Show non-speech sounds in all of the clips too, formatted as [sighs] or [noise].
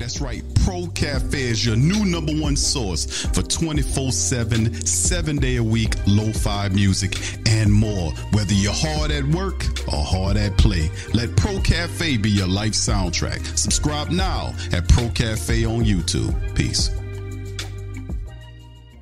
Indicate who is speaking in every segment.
Speaker 1: That's right. Pro Cafe is your new number one source for 24 7, seven day a week lo fi music and more. Whether you're hard at work or hard at play, let Pro Cafe be your life soundtrack. Subscribe now at Pro Cafe on YouTube. Peace.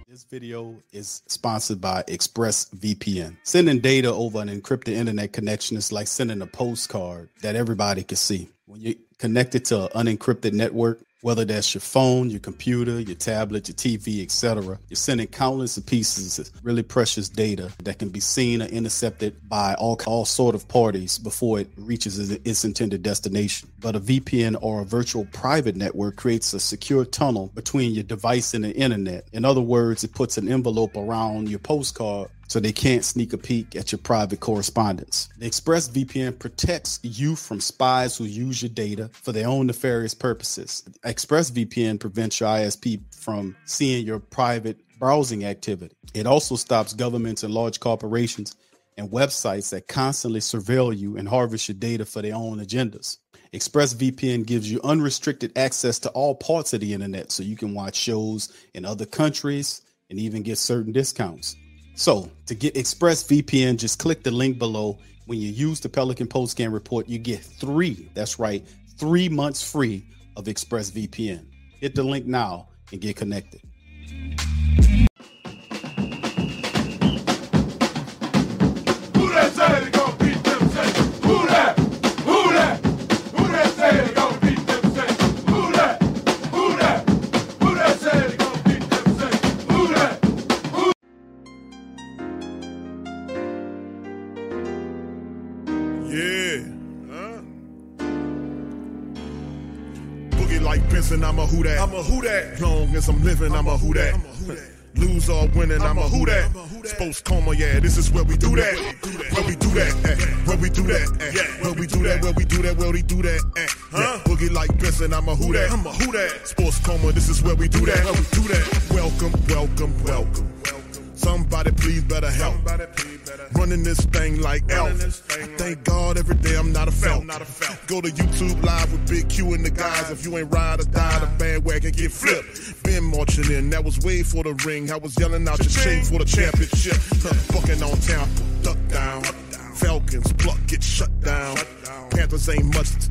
Speaker 2: This video is sponsored by ExpressVPN. Sending data over an encrypted internet connection is like sending a postcard that everybody can see. When you're connected to an unencrypted network, whether that's your phone, your computer, your tablet, your TV, etc. You're sending countless of pieces of really precious data that can be seen or intercepted by all, all sort of parties before it reaches its intended destination. But a VPN or a virtual private network creates a secure tunnel between your device and the internet. In other words, it puts an envelope around your postcard so they can't sneak a peek at your private correspondence. ExpressVPN protects you from spies who use your data for their own nefarious purposes. ExpressVPN prevents your ISP from seeing your private browsing activity. It also stops governments and large corporations and websites that constantly surveil you and harvest your data for their own agendas. ExpressVPN gives you unrestricted access to all parts of the internet so you can watch shows in other countries and even get certain discounts. So to get ExpressVPN, just click the link below. When you use the Pelican Post Game report, you get three, that's right, three months free of ExpressVPN. Hit the link now and get connected.
Speaker 3: I'm a who that. I'm a who that. Long as I'm living, I'm a who that. Lose or winning, I'm a who that. Sports coma, yeah, this is where we do that. Where we do that, eh, where we do that, eh, where we do that, where we do that, where we do that, eh, huh? Boogie like Benson, I'm a who that. I'm a who that. Sports coma, this is where we do that. Where we do that. Welcome, welcome, welcome. Somebody please better help. Running this thing like elf. I thank God every day I'm not a felt. Go to YouTube live with Big Q and the guys. If you ain't ride or die, the bandwagon get flipped. Been marching in, that was way for the ring. I was yelling out your shame for the championship. Bucking on town, duck down. Falcons pluck, get shut down. Panthers ain't much to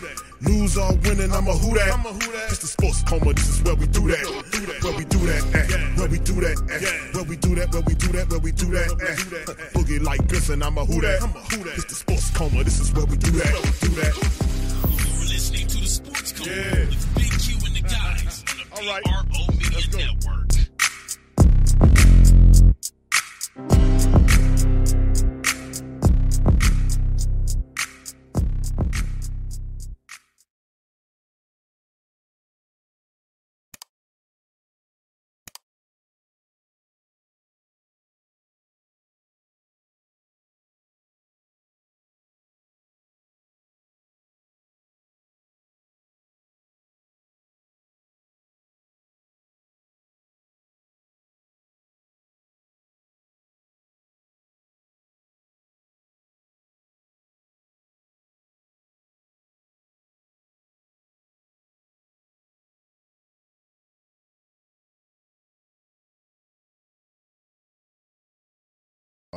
Speaker 3: Lose or winning, I'm a who that. I'm a who that. It's the sports coma, this is where we do that. Where we do that, eh. Where we do that, eh. Where we do that, where we do that, where we do that, eh. Boogie like this, and I'm a who that. It's the sports coma, this is where we do that. Do that.
Speaker 4: You're listening to the Sports Coma
Speaker 3: Yeah.
Speaker 4: with Big Q and the guys on the
Speaker 3: All right.
Speaker 4: PRO Media
Speaker 3: Let's go.
Speaker 4: Network.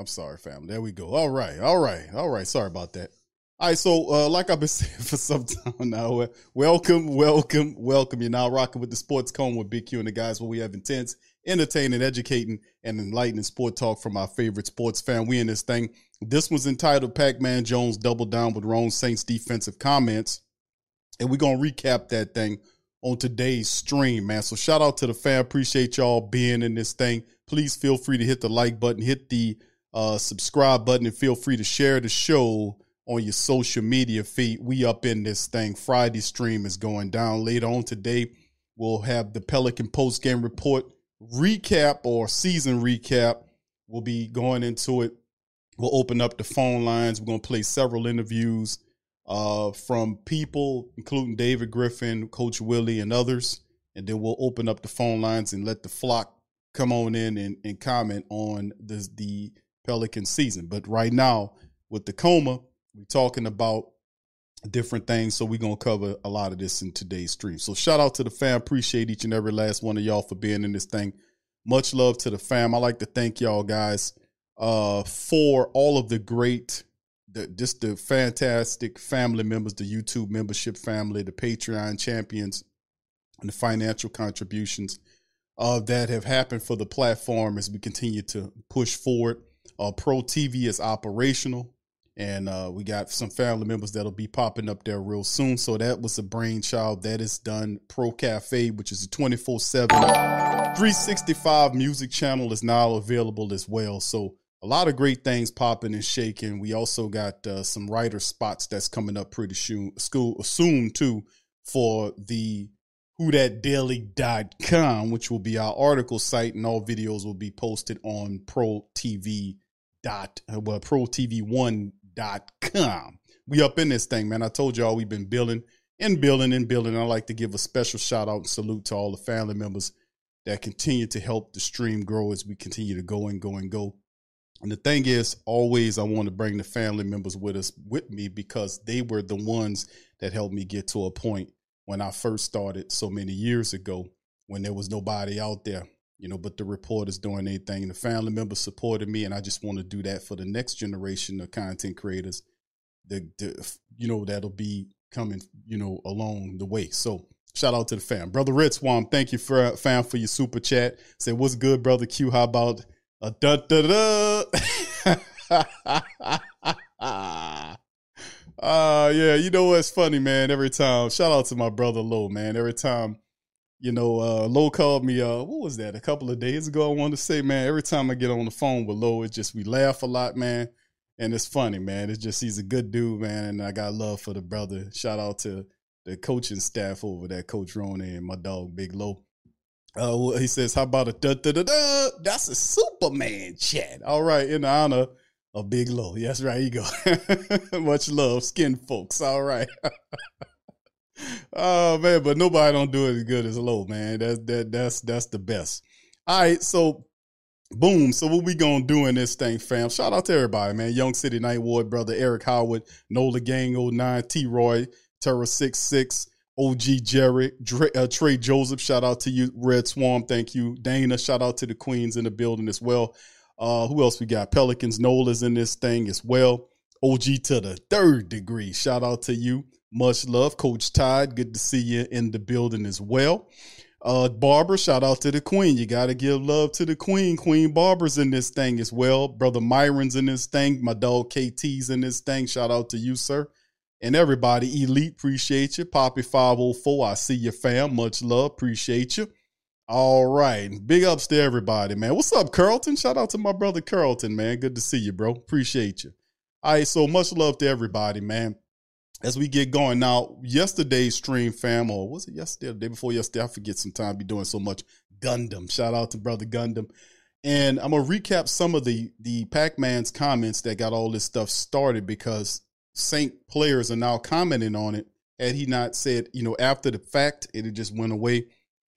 Speaker 2: I'm sorry, fam. There we go. All right, all right, all right. Sorry about that. All right, so uh, like I've been [laughs] saying for some time now, welcome, welcome, welcome. You're now rocking with the Sports Coma with Big Q and the guys, where we have intense, entertaining, educating, and enlightening sport talk from our favorite sports fan. We in this thing. This was entitled Pac Man Jones Double Down with Ron Saints Defensive Comments. and we're gonna recap that thing on today's stream, man. So shout out to the fam. Appreciate y'all being in this thing. Please feel free to hit the like button, hit the uh, subscribe button, and feel free to share the show on your social media feed. We up in this thing. Friday stream is going down later on today. We'll have the Pelican post game report recap or season recap. We'll be going into it. We'll open up the phone lines. We're going to play several interviews uh, from people, including David Griffin, Coach Willie, and others. And then we'll open up the phone lines and let the flock come on in and, and comment on the, the Pelican season. But right now, with the coma, we're talking about different things. So we're gonna cover a lot of this in today's stream. So shout out to the fam. Appreciate each and every last one of y'all for being in this thing. Much love to the fam. I like to thank y'all guys uh for all of the great the just the fantastic family members, the YouTube membership family, the Patreon champions, and the financial contributions uh, that have happened for the platform as we continue to push forward. Uh, Pro TV is operational and uh, we got some family members that'll be popping up there real soon. So that was a brainchild that is done. Pro Cafe, which is a 24 7, 365 music channel, is now available as well. So a lot of great things popping and shaking. We also got uh, some writer spots that's coming up pretty soon, school, soon too for the whothatdaily.com, which will be our article site, and all videos will be posted on Pro TV dot uh, well pro tv one dot com. We up in this thing man. I told y'all we've been building and building and building. I'd like to give a special shout out and salute to all the family members that continue to help the stream grow as we continue to go and go and go. And the thing is always i want to bring the family members with us with me because they were the ones that helped me get to a point when i first started so many years ago when there was nobody out there you know, but the reporters doing anything. The family members supported me, and I just want to do that for the next generation of content creators. The, the you know that'll be coming, you know, along the way. So shout out to the fam, brother Red Swamp. Thank you for fam for your super chat. Say what's good, brother Q. How about a da da da? Uh [laughs] yeah, you know what's funny, man. Every time, shout out to my brother Low, man. Every time you know, uh, Lo called me, uh, what was that, a couple of days ago? I wanted to say, man, every time I get on the phone with Lo, it just, we laugh a lot, man. And it's funny, man. It's just, he's a good dude, man. And I got love for the brother. Shout out to the coaching staff over there, Coach Roney and my dog, Big Lo. Uh, he says, how about a da da da da? That's a Superman chat. All right, in honor of Big Lo. Yes, right, you go. [laughs] Much love, skin folks. All right. [laughs] oh man, but nobody don't do it as good as Low, man. That's that that's that's the best. All right, so boom. So what we gonna do in this thing, fam? Shout out to everybody, man. Young City Night Ward, brother Eric Howard, Nola Gang 09, T Roy, Terra 66, OG Jerry, Dre, uh, Trey Joseph. Shout out to you, Red Swarm. Thank you, Dana. Shout out to the Queens in the building as well. Uh, who else we got? Pelicans, Nola's in this thing as well. OG to the third degree. Shout out to you. Much love, Coach Todd. Good to see you in the building as well. Uh, Barbara, shout out to the Queen. You got to give love to the Queen. Queen Barbara's in this thing as well. Brother Myron's in this thing. My dog KT's in this thing. Shout out to you, sir. And everybody, Elite, appreciate you. Poppy 504, I see you, fam. Much love, appreciate you. All right. Big ups to everybody, man. What's up, Carlton? Shout out to my brother Carlton, man. Good to see you, bro. Appreciate you. All right, so much love to everybody, man as we get going. Now yesterday's stream fam or was it yesterday the day before yesterday? I forget sometimes be doing so much gundam. Shout out to brother gundam. And i'm gonna recap some of the the pac-man's comments that got all this stuff started because saint players are now commenting on it had he not said you know after the fact it just went away.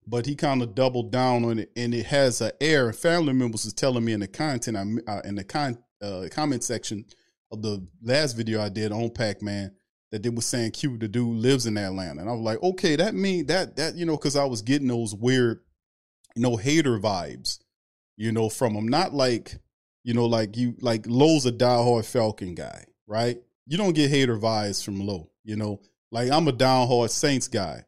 Speaker 2: But he kind of doubled down on it and it has an air. Family members was telling me in the content uh, in the con, uh, comment section of the last video i did on pac-man that they were saying Q, the dude lives in Atlanta. And I was like, okay, that mean that that, you know, because I was getting those weird, you know, hater vibes, you know, from him. Not like, you know, like you like Lowe's a diehard Falcon guy, right? You don't get hater vibes from Lowe, you know. Like I'm a diehard Saints guy.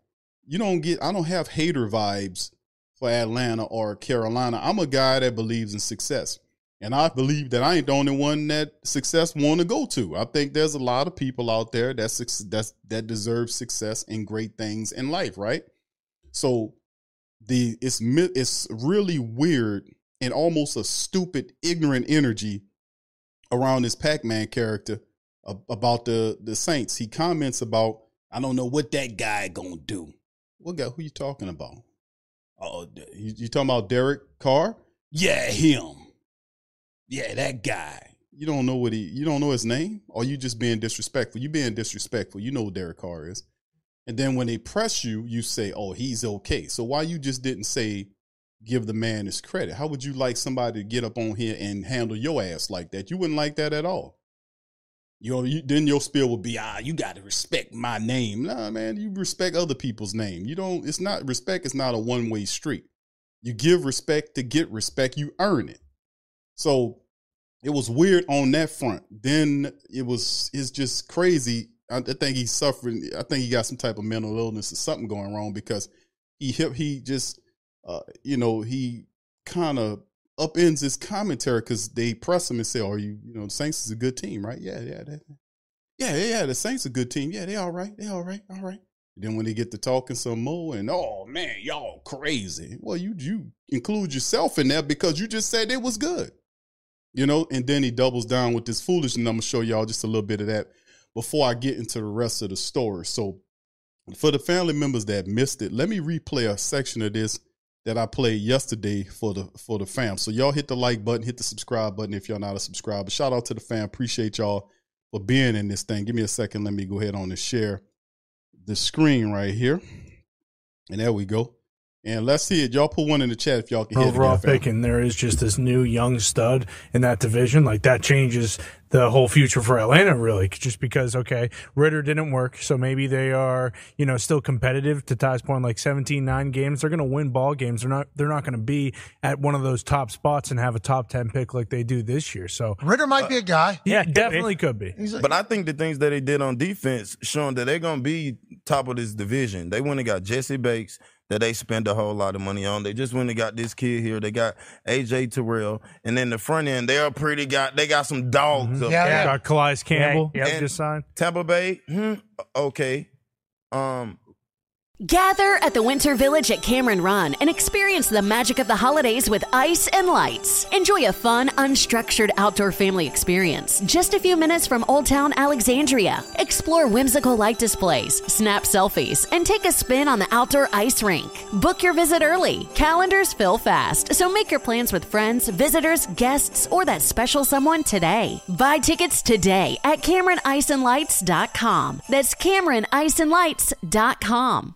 Speaker 2: You don't get I don't have hater vibes for Atlanta or Carolina. I'm a guy that believes in success. And I believe that I ain't the only one that success want to go to. I think there's a lot of people out there that that's, that deserve success and great things in life, right? So the it's it's really weird and almost a stupid, ignorant energy around this Pac-Man character about the the Saints. He comments about, I don't know what that guy gonna do. What guy? Who you talking about? Oh, you, you talking about Derek Carr? Yeah, him. Yeah, that guy. You don't know what he. You don't know his name, or you just being disrespectful. You being disrespectful. You know who Derek Carr is. And then when they press you, you say, "Oh, he's okay." So why you just didn't say, give the man his credit? How would you like somebody to get up on here and handle your ass like that? You wouldn't like that at all. You know, you, then your spiel would be, ah, you got to respect my name. Nah, man, you respect other people's name. You don't. It's not respect. It's not a one way street. You give respect to get respect. You earn it. So it was weird on that front. Then it was. It's just crazy. I, think he's suffering. I think he got some type of mental illness or something going wrong because he. He just, uh, you know, he kind of upends his commentary because they press him and say, "Are you, you know, the Saints is a good team, right? Yeah, yeah, yeah, yeah, yeah. The Saints a good team. Yeah, they all right. They all right. All right." Then when they get to talking some more, and oh man, y'all crazy. Well, you you include yourself in that because you just said it was good, you know. And then he doubles down with this foolishness. I'm gonna show y'all just a little bit of that before I get into the rest of the story. So, for the family members that missed it, let me replay a section of this that I played yesterday for the for the fam. So y'all hit the like button, hit the subscribe button if y'all not a subscriber. Shout out to the fam. Appreciate y'all for being in this thing. Give me a second. Let me go ahead on and share the screen right here. And there we go. And let's see it. Y'all put one in the chat if y'all can hear it.
Speaker 5: overall pick, and there is just this new young stud in that division. Like that changes the whole future for Atlanta, really, just because okay, Ridder didn't work, so maybe they are you know still competitive. To Ty's point, like 17-9 games, they're going to win ball games. They're not they're not going to be at one of those top spots and have a top ten pick like they do this year. So
Speaker 6: Ridder might be a guy.
Speaker 5: yeah,
Speaker 7: could be.
Speaker 5: definitely could be.
Speaker 7: But I think the things that they did on defense showing that they're gonna be top of this division. They went and got Jessie Bates that they spend a whole lot of money on. They just went and got this kid here. They got AJ Terrell, and then the front end they're pretty got. They got some dogs. up
Speaker 6: Yeah,
Speaker 7: there.
Speaker 6: yeah.
Speaker 5: Got Calais Campbell
Speaker 7: Yeah,
Speaker 5: that
Speaker 7: and-
Speaker 5: just signed.
Speaker 7: Tampa Bay, hmm, okay. Um,
Speaker 8: Gather at the Winter Village at Cameron Run and experience the magic of the holidays with ice and lights. Enjoy a fun, unstructured outdoor family experience just a few minutes from Old Town Alexandria. Explore whimsical light displays, snap selfies, and take a spin on the outdoor ice rink. Book your visit early. Calendars fill fast, so make your plans with friends, visitors, guests, or that special someone today. Buy tickets today at CameronIceandLights.com. That's CameronIceandLights.com.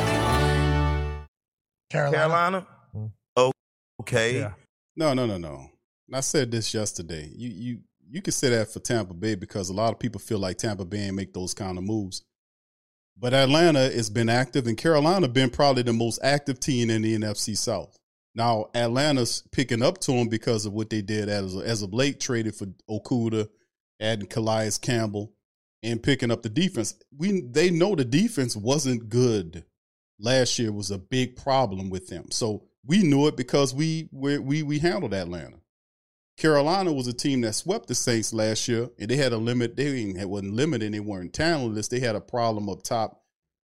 Speaker 6: Carolina.
Speaker 7: Carolina, oh, okay.
Speaker 5: Yeah.
Speaker 2: No, no, no, no. I said this yesterday. You you you can say that for Tampa Bay because a lot of people feel like Tampa Bay ain't make those kind of moves. But Atlanta has been active, and Carolina been probably the most active team in the NFC South. Now Atlanta's picking up to them because of what they did as as of late, traded for Okudah, adding Calais Campbell, and picking up the defense. We they know the defense wasn't good last year was a big problem with them. So we knew it because we we we, we handled Atlanta. Carolina was a team that swept the Saints last year, and they had a limit. They didn't wasn't limited. They weren't talentless. They had a problem up top.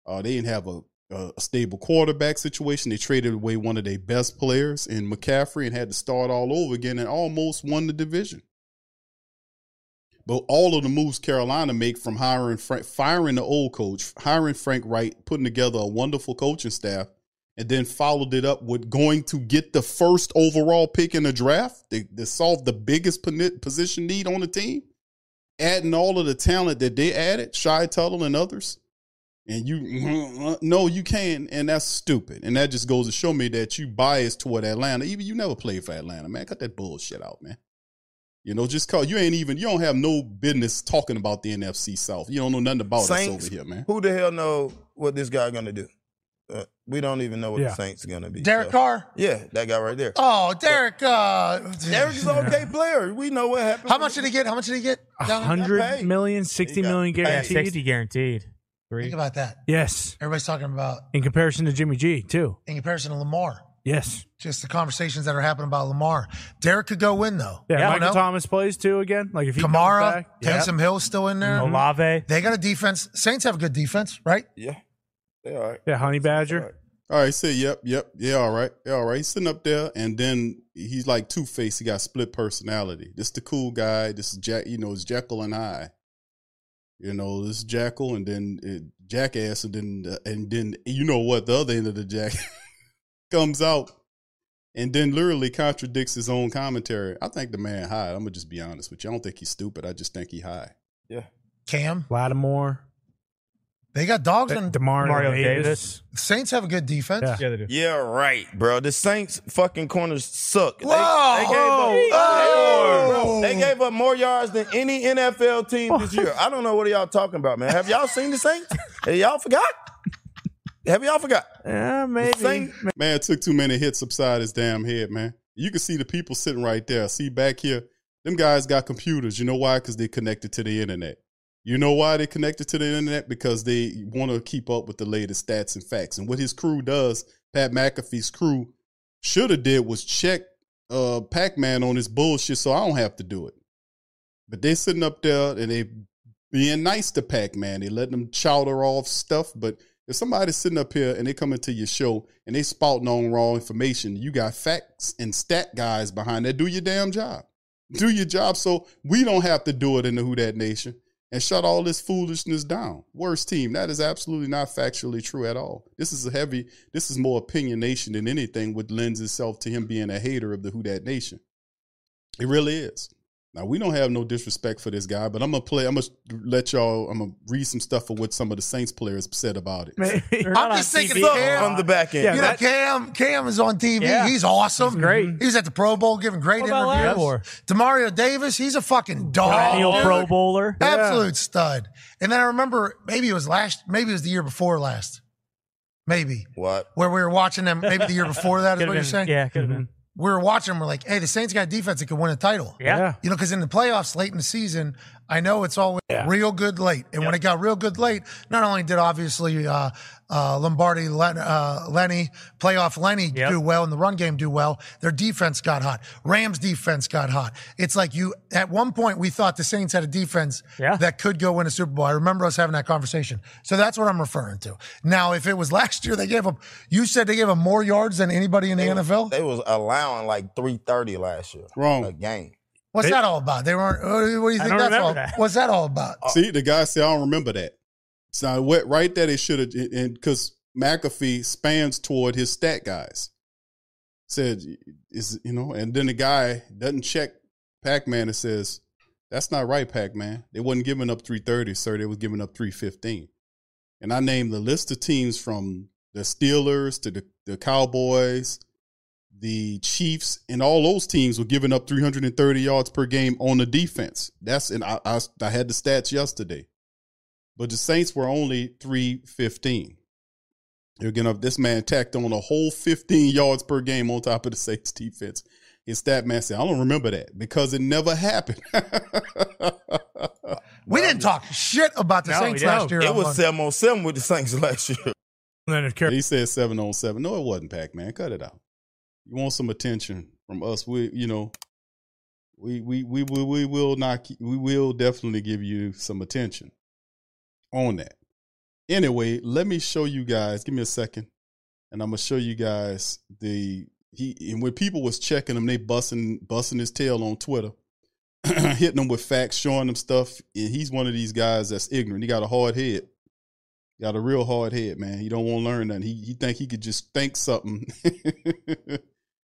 Speaker 2: Uh, they didn't have a, a stable quarterback situation. They traded away one of their best players in McCaffrey and had to start all over again, and almost won the division. But all of the moves Carolina make from hiring Frank, firing the old coach, hiring Frank Reich, putting together a wonderful coaching staff, and then followed it up with going to get the first overall pick in the draft to, solve the biggest position need on the team, adding all of the talent that they added, Shy Tuttle and others. And you, [laughs] no, you can't, and that's stupid. And that just goes to show me that you biased toward Atlanta. Even you never played for Atlanta, man. Cut that bullshit out, man. You know, just call you ain't even you don't have no business talking about the NFC South. You don't know nothing about
Speaker 7: Saints,
Speaker 2: us over here, man.
Speaker 7: Who the hell know what this guy gonna do? Uh, we don't even know what
Speaker 2: Yeah.
Speaker 7: the Saints are gonna be.
Speaker 6: Derek
Speaker 7: so-
Speaker 6: Carr?
Speaker 7: Yeah, that guy right there.
Speaker 6: Oh, Derek. Uh, [laughs]
Speaker 7: Derek is an okay player. We know what happened.
Speaker 6: How much did he get? How much did he get? Down-
Speaker 5: Hundred million, sixty million guaranteed.
Speaker 6: Yeah, 60
Speaker 9: guaranteed.
Speaker 6: Think about that.
Speaker 5: Yes,
Speaker 6: Everybody's talking about
Speaker 5: in comparison to Jimmy G too.
Speaker 6: in comparison to Lamar.
Speaker 5: Yes.
Speaker 6: Just the conversations that are happening about Lamar. Derek could go win though.
Speaker 5: Yeah,
Speaker 6: I
Speaker 5: Michael
Speaker 6: know.
Speaker 5: Thomas plays too again. Like if he comes
Speaker 6: Kamara,
Speaker 5: back, yeah.
Speaker 6: Taysom Hill's still in there.
Speaker 9: Olave.
Speaker 6: They got a defense. Saints have a good defense, right?
Speaker 7: Yeah. They all right.
Speaker 5: Yeah, Honey Badger.
Speaker 2: All right, say yep, yep, yeah, all right, yeah, all right. He's sitting up there, and then he's like Two Face. He got split personality. This the cool guy. This is Jack. You know, it's Jekyll and I. You know, this is Jackal, and then it, Jackass, and then uh, and then you know what? The other end of the Jack [laughs] comes out, and then literally contradicts his own commentary. I think the man high. I'm gonna just be honest with you. I don't think he's stupid. I just think he high.
Speaker 7: Yeah.
Speaker 6: Cam.
Speaker 5: Lattimore.
Speaker 6: They got dogs
Speaker 5: De-
Speaker 6: on
Speaker 5: Demario Mario Davis. Davis.
Speaker 6: Saints have a good defense.
Speaker 5: Yeah.
Speaker 9: they do.
Speaker 7: Yeah, right, bro. The Saints fucking corners suck. They-
Speaker 6: Whoa!
Speaker 7: They, gave up,
Speaker 6: Oh!
Speaker 7: they gave up more yards than any NFL team this year. I don't know what are y'all talking about, man. Have y'all seen the Saints? [laughs] Have y'all forgot? Have y'all forgot?
Speaker 5: Yeah, maybe.
Speaker 7: Saints-
Speaker 2: Man took too many hits upside his damn head, man. You can see the people sitting right there. See back here, them guys got computers. You know why? Because they connected to the internet. You know why they connected to the internet? Because they want to keep up with the latest stats and facts. And what his crew does, Pat McAfee's crew, should have did was check uh Pac-Man on his bullshit so I don't have to do it. But they sitting up there and they being nice to Pac-Man. They letting him chowder off stuff. But if somebody's sitting up here and they come into your show and they spouting on raw information, you got facts and stat guys behind that. Do your damn job. Do your job so we don't have to do it in the Who That Nation and shut all this foolishness down. Worst team. That is absolutely not factually true at all. This is a heavy, this is more opinionation than anything, which lends itself to him being a hater of the Who That Nation. It really is. Now we don't have no disrespect for this guy, but I'm gonna play. I'm gonna let y'all. I'm gonna read some stuff of what some of the Saints players said about it. [laughs]
Speaker 6: I'm just thinking
Speaker 7: Suck
Speaker 6: Cam.
Speaker 7: on the back end.
Speaker 6: you know, Cam. Cam is on TV.
Speaker 9: Yeah.
Speaker 6: He's awesome.
Speaker 9: He's great. Mm-hmm.
Speaker 6: He was at the Pro Bowl giving great
Speaker 9: What about
Speaker 6: interviews.
Speaker 9: Lattimore?
Speaker 6: Demario Davis. He's a fucking dog.
Speaker 9: Perennial. Pro Bowler.
Speaker 6: Absolute stud. And then I remember maybe it was last. Maybe it was the year before last. Maybe
Speaker 7: What?
Speaker 6: where we were watching them. Maybe the year [laughs] before that is
Speaker 9: Could've
Speaker 6: what you're saying.
Speaker 9: Yeah, could have mm-hmm. been.
Speaker 6: We were watching. We're like, hey, the Saints got defense that could win a title.
Speaker 9: Yeah.
Speaker 6: You know, because in the playoffs late in the season, I know it's always real good late. And when it got real good late, not only did obviously uh, uh, Lombardi, Len, uh, Lenny, playoff Lenny
Speaker 9: Yep.
Speaker 6: do well and the run game do well, their defense got hot. Rams defense got hot. It's like you, at one point, we thought the Saints had a defense
Speaker 9: Yeah.
Speaker 6: that could go win a Super Bowl. I remember us having that conversation. So that's what I'm referring to. Now, if it was last year, they gave up, you said they gave up more yards than anybody in the NFL?
Speaker 7: They was allowing like 330 last year.
Speaker 2: Wrong.
Speaker 7: A game.
Speaker 6: What's
Speaker 5: They-
Speaker 6: that all about? They weren't. What do you what do you
Speaker 9: I
Speaker 6: think that's all?
Speaker 9: that.
Speaker 6: What's that all about?
Speaker 2: See, the guy said, I don't remember that. So what, right there, they should have, and because McAfee spans toward his stat guys. Said, is, you know, and then the guy doesn't check Pac Man and says, that's not right, Pac Man. They wasn't giving up 330, sir. They was giving up 315. And I named the list of teams from the Steelers to the, the Cowboys, the Chiefs, and all those teams were giving up 330 yards per game on the defense. That's and I, I I had the stats yesterday, but the Saints were only 315. They're getting up. This man tacked on a whole 15 yards per game on top of the Saints [laughs] defense. His stat man said, "I don't remember that because it never happened." [laughs]
Speaker 6: We didn't talk shit about the
Speaker 9: No,
Speaker 6: Saints last year.
Speaker 7: It was
Speaker 6: Monday.
Speaker 7: seven on seven with the Saints [laughs] last year.
Speaker 5: Then if Car-
Speaker 2: he said seven on seven. No, it wasn't Pac Man. Cut it out. You want some attention from us? We, you know, we we we we, we will not. We will definitely give you some attention on that. Anyway, let me show you guys. Give me a second, and I'm gonna show you guys the he. And when people was checking him, they busting busting his tail on Twitter, [clears throat] hitting him with facts, showing them stuff. And he's one of these guys that's ignorant. He got a hard head. Got a real hard head, man. He don't want to learn nothing. He he think he could just think something, [laughs]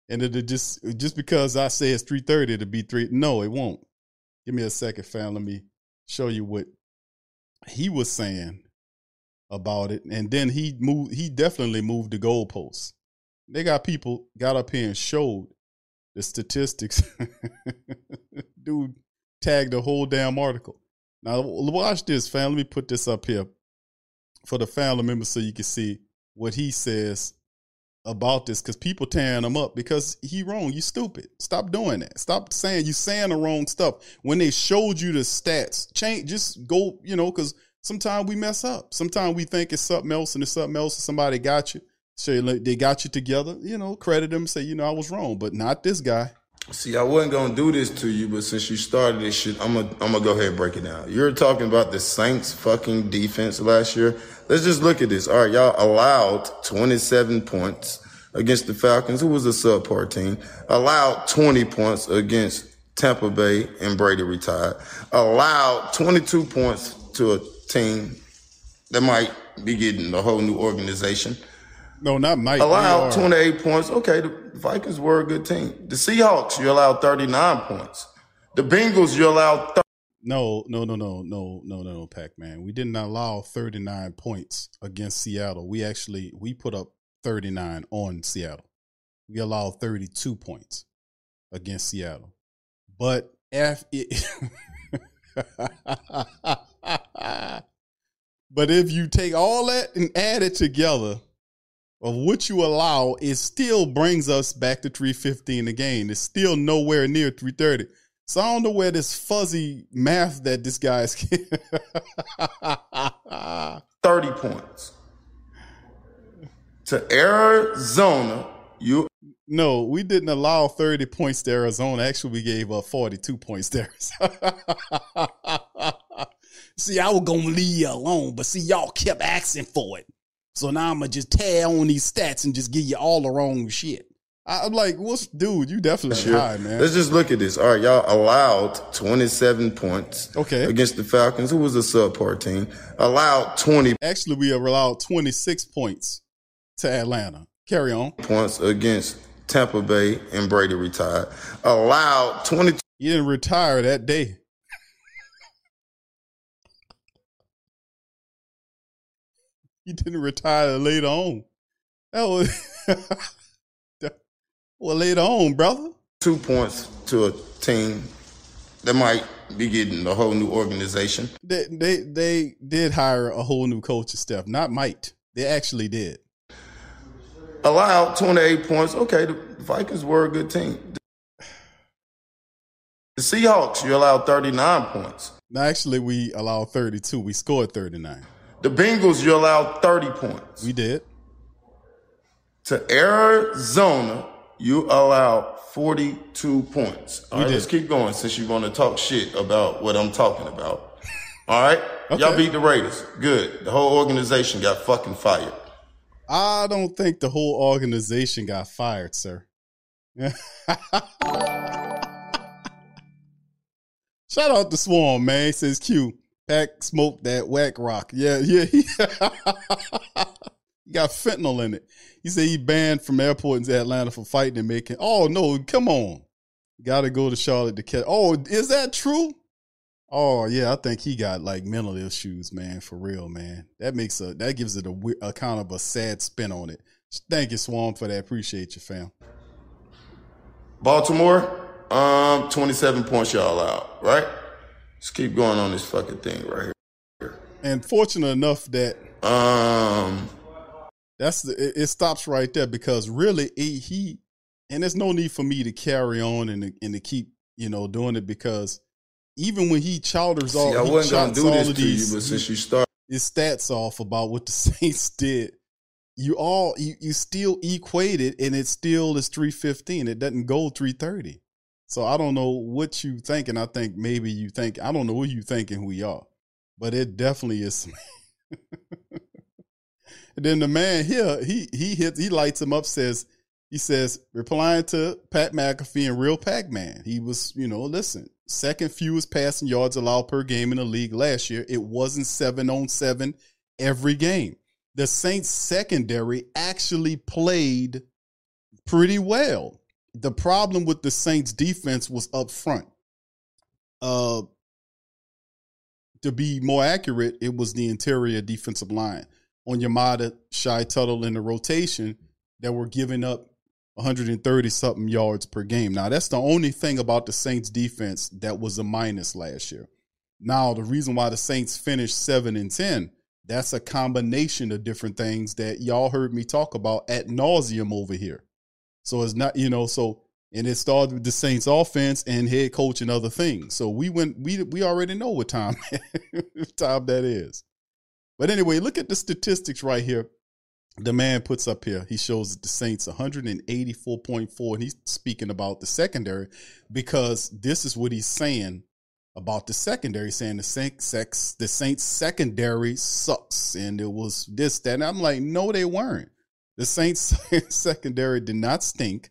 Speaker 2: and it'll just just because I say it's three thirty, it'll be three. No, it won't. Give me a second, fam. Let me show you what he was saying about it, and then he moved. He definitely moved the goalposts. They got people got up here and showed the statistics. [laughs] Dude tagged the whole damn article. Now watch this, fam. Let me put this up here for the family members so you can see what he says about this because people tearing him up because he wrong. You stupid. Stop doing that. Stop saying you saying the wrong stuff when they showed you the stats. Change. Just go. You know, because sometimes we mess up. Sometimes we think it's something else and it's something else. And somebody got you. Like, they got you together. You know, credit them. Say you know I was wrong, but not this guy.
Speaker 7: See, I wasn't gonna do this to you, but since you started this shit, I'm gonna I'm gonna go ahead and break it down. You're talking about the Saints fucking defense last year. Let's just look at this. All right, y'all allowed 27 points against the Falcons, who was a subpar team. Allowed 20 points against Tampa Bay and Brady retired. Allowed 22 points to a team that might be getting a whole new organization.
Speaker 2: No, not Mike.
Speaker 7: Allowed 28 points. Okay, the Vikings were a good team. The Seahawks, you allowed 39 points. The Bengals, you allowed 30.
Speaker 2: No, no, no, no, no, no, no, no, Pac Man. We did not allow 39 points against Seattle. We actually we put up 39 on Seattle. We allowed 32 points against Seattle. But if [laughs] it, but if you take all that and add it together of what you allow, it still brings us back to 315 again. It's still nowhere near 330. So I don't know where this fuzzy math that this guy's [laughs]
Speaker 7: 30 points. To Arizona, you
Speaker 2: No, we didn't allow 30 points to Arizona. Actually, we gave up 42 points to Arizona. [laughs] see, I was going to leave you alone, but see, y'all kept asking for it. So now I'm going to just tear on these stats and just give you all the wrong shit. I'm like, what's, dude, you definitely
Speaker 7: Sure.
Speaker 2: high, man.
Speaker 7: Let's just look at this. All right, y'all allowed 27 points
Speaker 2: Okay.
Speaker 7: against the Falcons, who was a subpar team. Allowed 20
Speaker 2: Actually, we allowed 26 points to Atlanta. Carry on.
Speaker 7: points against Tampa Bay and Brady retired. Allowed 22
Speaker 2: You didn't retire that day. You didn't retire later on. That was [laughs] well later on, brother.
Speaker 7: Two points to a team that might be getting a whole new organization.
Speaker 2: They they they did hire a whole new coaching staff. Not might. They actually did.
Speaker 7: Allowed 28 points. Okay, the Vikings were a good team. The Seahawks, you allowed 39 points.
Speaker 2: No, actually we allowed 32. We scored 39.
Speaker 7: The Bengals, you allowed 30 points.
Speaker 2: We did.
Speaker 7: To Arizona, you allowed 42 points. All
Speaker 2: We
Speaker 7: right,
Speaker 2: did.
Speaker 7: let's keep going since you want to talk shit about what I'm talking about. All right? [laughs] Y'all beat the Raiders. Good. The whole organization got fucking fired.
Speaker 2: I don't think the whole organization got fired, sir. [laughs] Shout out to Swarm, man. Says Q. Pack smoked that whack rock. Yeah, yeah. [laughs] He, got fentanyl in it. He said he banned from airports into Atlanta for fighting and making. Oh no, come on. Got to go to Charlotte to catch. Oh, is that true? Oh yeah, I think he got like mental issues, man. For real, man. That makes a that gives it a, a kind of a sad spin on it. Thank you, Swarm, for that. Appreciate you, fam.
Speaker 7: Baltimore, um, 27 points y'all out, right? Let's keep going on this fucking thing right here.
Speaker 2: And fortunate enough that
Speaker 7: Um,
Speaker 2: that's the, it, it stops right there because really he, he and there's no need for me to carry on and to- and to keep you know doing it because even when he chowders
Speaker 7: see,
Speaker 2: all,
Speaker 7: I wasn't gonna do this to
Speaker 2: these,
Speaker 7: you, but since you started,
Speaker 2: his stats off about what the [laughs] Saints did. You all you, you still equate it and it still is 315. It doesn't go 330. So I don't know what you thinking. I think maybe you think I don't know what you thinking we are. But it definitely is And [laughs] then the man here, he he hits he lights him up, says he says, replying to Pat McAfee and Real Pac Man. He was, you know, listen, second fewest passing yards allowed per game in the league last year. It wasn't seven on seven every game. The Saints secondary actually played pretty well. The problem with the Saints defense was up front. Uh to be more accurate, it was the interior defensive line Onyemata, Shy Tuttle in the rotation that were giving up 130 something yards per game. Now, that's the only thing about the Saints defense that was a minus last year. Now, the reason why the Saints finished 7 and 10, that's a combination of different things that y'all heard me talk about at nauseum over here. So it's not, you know, so and it started with the Saints offense and head coach and other things. So we went we we already know what time [laughs] time that is. But anyway, look at the statistics right here. The man puts up here. He shows that the Saints 184.4 and he's speaking about the secondary because this is what he's saying about the secondary saying the Saints sex the Saints secondary sucks and it was this that and I'm like no they weren't. The Saints [laughs] secondary did not stink.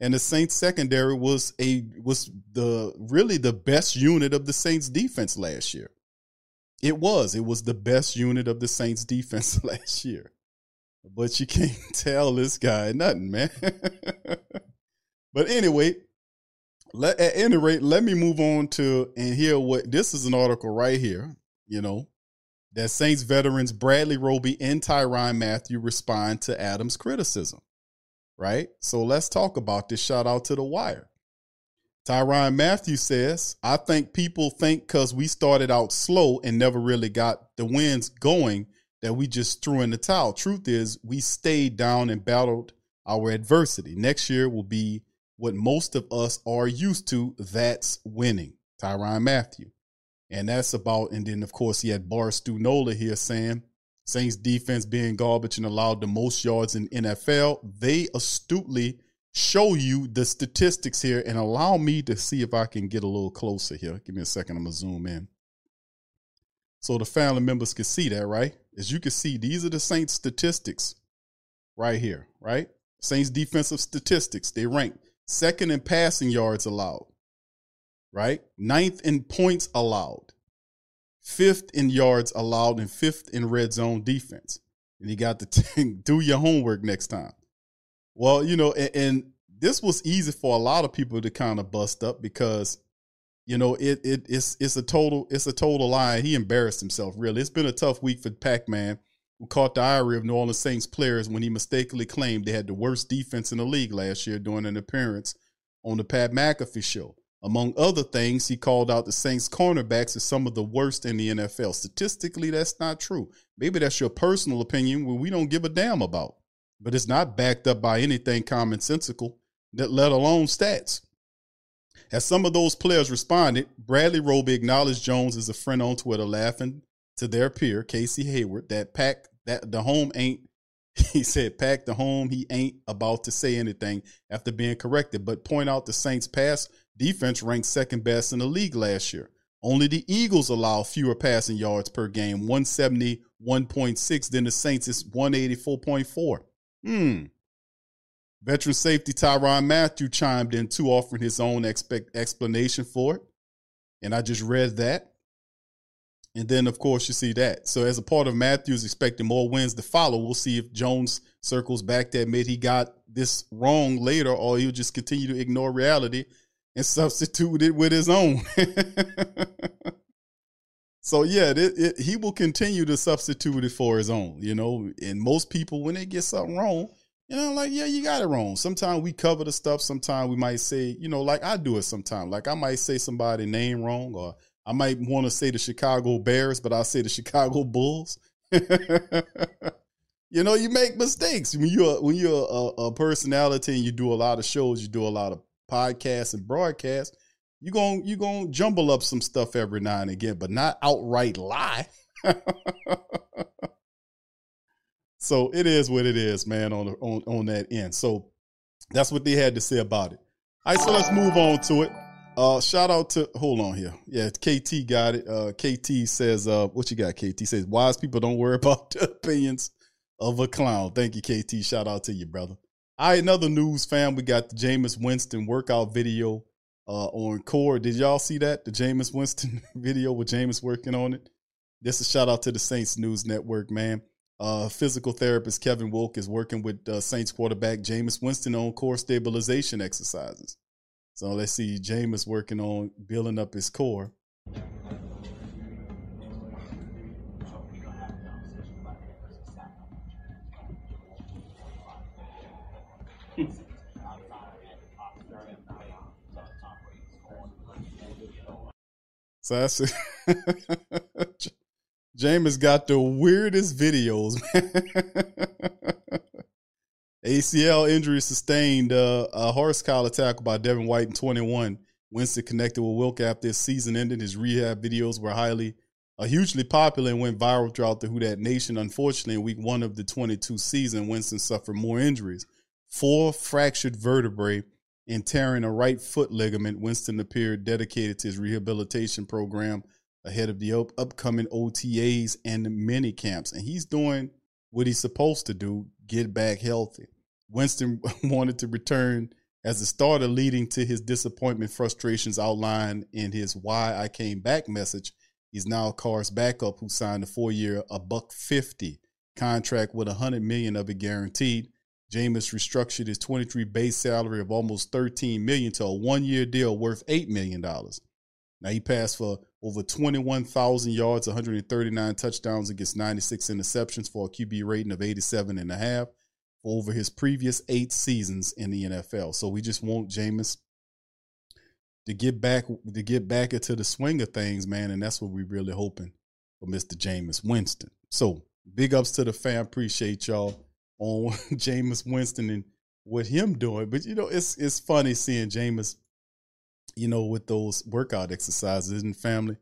Speaker 2: And the Saints secondary was a was the really the best unit of the Saints defense last year. It was. It was the best unit of the Saints defense [laughs] last year. But you can't [laughs] tell this guy nothing, man. [laughs] but anyway, let, at any rate, let me move on to and hear what this is an article right here, you know, that Saints veterans Bradley Roby and Tyrann Mathieu respond to Adams' criticism right? So let's talk about this. Shout out to the wire. Tyrann Mathieu says, I think people think because we started out slow and never really got the wins going that we just threw in the towel. Truth is, we stayed down and battled our adversity. Next year will be what most of us are used to. That's winning. Tyrann Mathieu. And that's about, and then of course he had Barstool Nola here saying, Saints defense being garbage and allowed the most yards in NFL. They astutely show you the statistics here and allow me to see if I can get a little closer here. Give me a second. I'm to zoom in. So the family members can see that, right? As you can see, these are the Saints statistics right here, right? Saints defensive statistics. They rank second in passing yards allowed, right? Ninth in points allowed fifth in yards allowed and fifth in red zone defense. And you got to [laughs] do your homework next time. Well, you know, and, and, this was easy for a lot of people to kind of bust up because, you know, it it it's it's a total it's a total lie. He embarrassed himself. Really, it's been a tough week for Pac Man, who caught the ire of New Orleans Saints players when he mistakenly claimed they had the worst defense in the league last year during an appearance on the Pat McAfee show. Among other things, he called out the Saints cornerbacks as some of the worst in the NFL. Statistically, that's not true. Maybe that's your personal opinion, where we don't give a damn about. But it's not backed up by anything commonsensical, that let alone stats. As some of those players responded, Bradley Roby acknowledged Jones as a friend on Twitter, laughing to their peer, Casey Hayward, that Pack that the home ain't [laughs] he said, pack the home. He ain't about to say anything after being corrected, but point out the Saints' pass defense ranked second best in the league last year. Only the Eagles allow fewer passing yards per game, 171.6, than the Saints is 184.4. Hmm. Veteran safety Tyrann Mathieu chimed in too, offering his own expect, explanation for it. And I just read that. And then, of course, you see that. So, as a part of Mathieu's expecting more wins to follow, we'll see if Jones circles back to admit he got this wrong later, or he'll just continue to ignore reality and [laughs] substitute it with his own. [laughs] so, yeah, it, it, he will continue to substitute it for his own, you know. And most people, when they get something wrong, you know, like, yeah, you got it wrong. Sometimes we cover the stuff. Sometimes we might say, you know, like I do it sometimes. Like I might say somebody name wrong or I might want to say the Chicago Bears, but I'll say the Chicago Bulls. [laughs] You know, you make mistakes when you're when you're a, a personality and you do a lot of shows, you do a lot of podcasts and broadcasts. You going you gonna jumble up some stuff every now and again, but not outright lie. [laughs] so it is what it is, man. On on on that end. So that's what they had to say about it. All right, so let's move on to it. Uh, shout out to hold on here. Yeah, KT got it. Uh, KT says, uh, what you got? KT says, wise people don't worry [laughs] about the opinions of a clown. Thank you, KT. Shout out to you, brother. All right, another news, fam. We got the Jameis Winston workout video uh, on Core. Did y'all see that? The Jameis [laughs] Winston video with Jameis working on it. This is shout out to the Saints News Network, man. Uh, physical therapist Kevin Wilk is working with uh, Saints quarterback Jameis Winston on core stabilization exercises. So let's see, Jameis working on building up his core. [laughs] So that's [laughs] Jameis got the weirdest videos, man. [laughs] ACL injury sustained uh, a horse collar tackle by Devin White in 21. Winston connected with Wilk after his season ended. His rehab videos were highly, uh, hugely popular and went viral throughout the Who Dat Nation. Unfortunately, in week one of the 22 season, Winston suffered more injuries. Four fractured vertebrae and tearing a right foot ligament. Winston appeared dedicated to his rehabilitation program ahead of the up- upcoming OTAs and mini camps. And he's doing what he's supposed to do get back healthy. Winston [laughs] wanted to return as a starter, leading to his disappointment, frustrations outlined in his "Why I Came Back" message. He's now Carr's backup, who signed a four-year, a buck fifty contract with a hundred million of it guaranteed. Jameis restructured his 23 base salary of almost 13 million to a one-year deal worth eight million dollars. Now he passed for over 21,000 yards, 139 touchdowns against 96 interceptions for a QB rating of 87 and a half over his previous eight seasons in the NFL. So we just want Jameis to get back to get back into the swing of things, man, and that's what we're really hoping for Mr. Jameis Winston. So big ups to the fan. Appreciate y'all on [laughs] Jameis Winston and what him doing. But you know, it's it's funny seeing Jameis you know, with those workout exercises and family,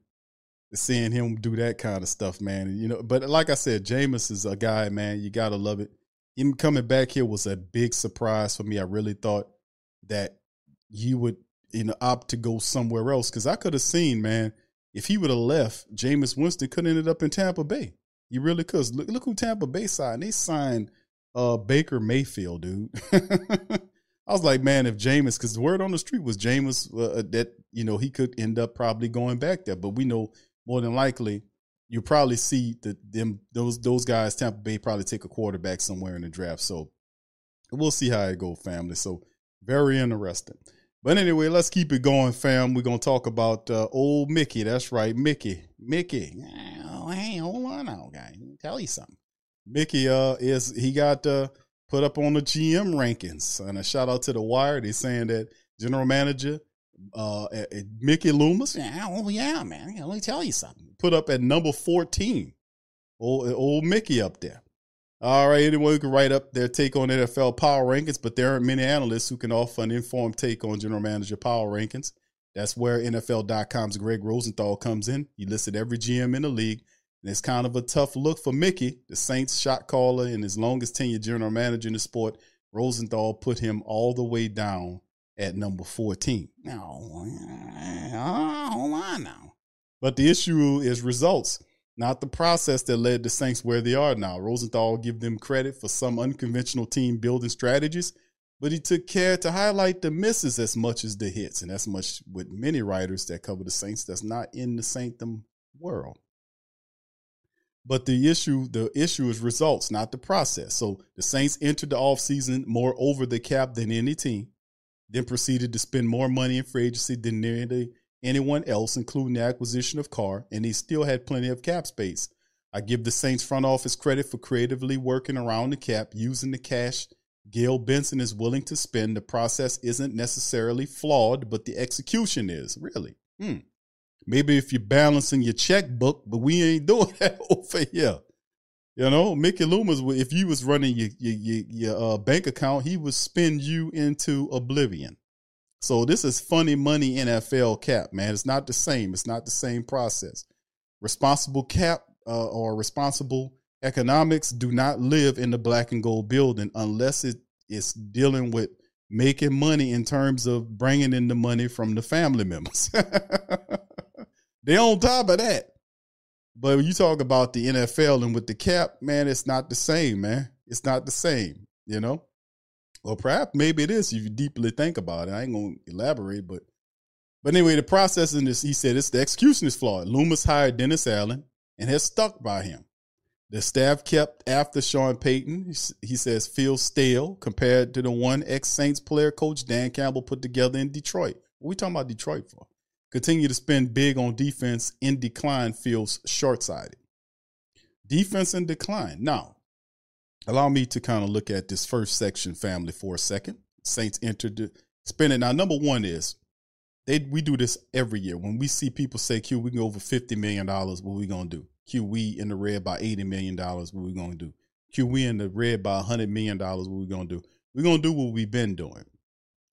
Speaker 2: seeing him do that kind of stuff, man. You know, but like I said, Jameis is a guy, man. You gotta love it. Him coming back here was a big surprise for me. I really thought that he would, you know, opt to go somewhere else because I could have seen, man, if he would have left, Jameis Winston could have ended up in Tampa Bay. You really could. Look, look who Tampa Bay signed. They signed uh, Baker Mayfield, dude. [laughs] I was like, man, if Jameis, because the word on the street was Jameis uh, that you know he could end up probably going back there, but we know more than likely you'll probably see the them those those guys Tampa Bay probably take a quarterback somewhere in the draft. So we'll see how it go, family. So very interesting. But anyway, let's keep it going, fam. We're gonna talk about uh, old Mickey. That's right, Mickey. Mickey. Oh, hey, hold on now, guy. Tell you something. Mickey uh is he got uh put up on the GM rankings. And a shout out to the Wire. They're saying that general manager uh, Mickey Loomis. Yeah, oh yeah, man. Let me tell you something. Put up at number fourteen. Old, old Mickey up there. All right, anyone who can write up their take on NFL power rankings, but there aren't many analysts who can offer an informed take on general manager power rankings. That's where NFL.com's Gregg Rosenthal comes in. He listed every GM in the league and it's kind of a tough look for Mickey, the Saints shot caller and his longest tenured general manager in the sport. Rosenthal put him all the way down at number 14. Now, hold on now. But the issue is results, not the process that led the Saints where they are now. Rosenthal give them credit for some unconventional team building strategies, but he took care to highlight the misses as much as the hits. And that's much with many writers that cover the Saints that's not in the Saintum world. But the issue, the issue is results, not the process. So the Saints entered the offseason more over the cap than any team, then proceeded to spend more money in free agency than nearly anyone else, including the acquisition of Carr, and he still had plenty of cap space. I give the Saints front office credit for creatively working around the cap, using the cash Gayle Benson is willing to spend. The process isn't necessarily flawed, but the execution is really. Hmm. Maybe if you're balancing your checkbook, but we ain't [laughs] doing that over here. You know, Mickey Loomis, if you was running your your, your, uh, bank account, he would spin you into oblivion. So this is funny money NFL cap, man. It's not the same. It's not the same process. Responsible cap uh, or responsible economics do not live in the black and gold building unless it is dealing with making money in terms of bringing in the money from the family members. [laughs] they on top of that. But when you talk about the NFL and with the cap, man, it's not the same, man. It's not the same, you know? Or perhaps maybe it is if you deeply think about it. I ain't gonna elaborate, but but anyway, the process in this, he said it's the execution is flawed. Loomis hired Dennis Allen and has stuck by him. The staff kept after Sean Payton. He says feels stale compared to the one ex Saints player coach Dan Campbell put together in Detroit. What we talking about Detroit for? Continue to spend big on defense in decline feels short sighted. Defense in decline. Now, allow me to kind of look at this first section family for a second. Saints entered the spending. Now, number one is they we do this every year. When we see people say, Q, we can go over $50 million, what we gonna do? Q, we in the red by $80 million, what we gonna do? Q, we in the red by $100 million, what we gonna do? We're gonna do what we've been doing.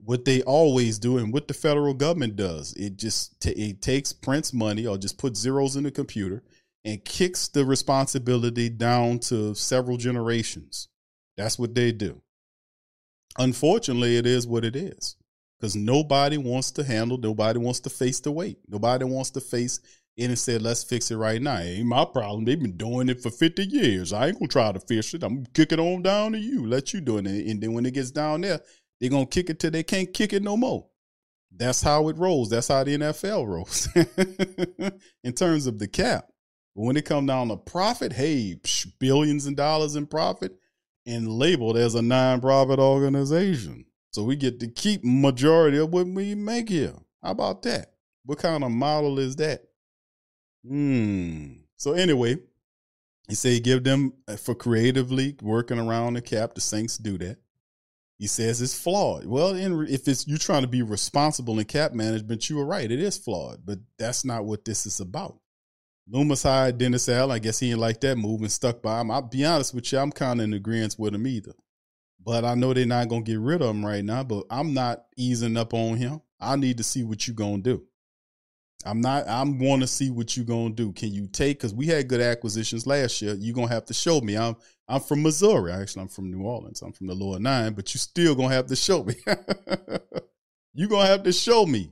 Speaker 2: What they always do and what the federal government does, it just ta- it takes Prince money or just puts zeros in the computer and kicks the responsibility down to several generations. That's what they do. Unfortunately, it is what it is because nobody wants to handle, nobody wants to face the weight. Nobody wants to face it and say, let's fix it right now. It ain't my problem. They've been doing it for 50 years. I ain't going to try to fix it. I'm going to kick it on down to you. Let you do it. And then when it gets down there, they're to kick it till they can't kick it no more. That's how it rolls. That's how the NFL rolls [laughs] in terms of the cap. But when it comes down to profit, hey, psh, billions in dollars in profit and labeled as a non-profit organization. So we get to keep majority of what we make here. How about that? What kind of model is that? Hmm. So anyway, he say give them uh, for creatively working around the cap. The Saints do that. He says it's flawed. Well, in, if it's you trying to be responsible in cap management, you were right. It is flawed, but that's not what this is about. Loomis hired Dennis Allen. I guess he ain't like that move and stuck by him. I'll be honest with you, I'm kind of in agreement with him either. But I know they're not gonna get rid of him right now. But I'm not easing up on him. I need to see what you're gonna do. I'm not. I'm going to see what you're gonna do. Can you take? Because we had good acquisitions last year. You're gonna have to show me. I'm. I'm from Missouri. Actually, I'm from New Orleans. I'm from the lower nine. But you still gonna have to show me. [laughs] you gonna have to show me.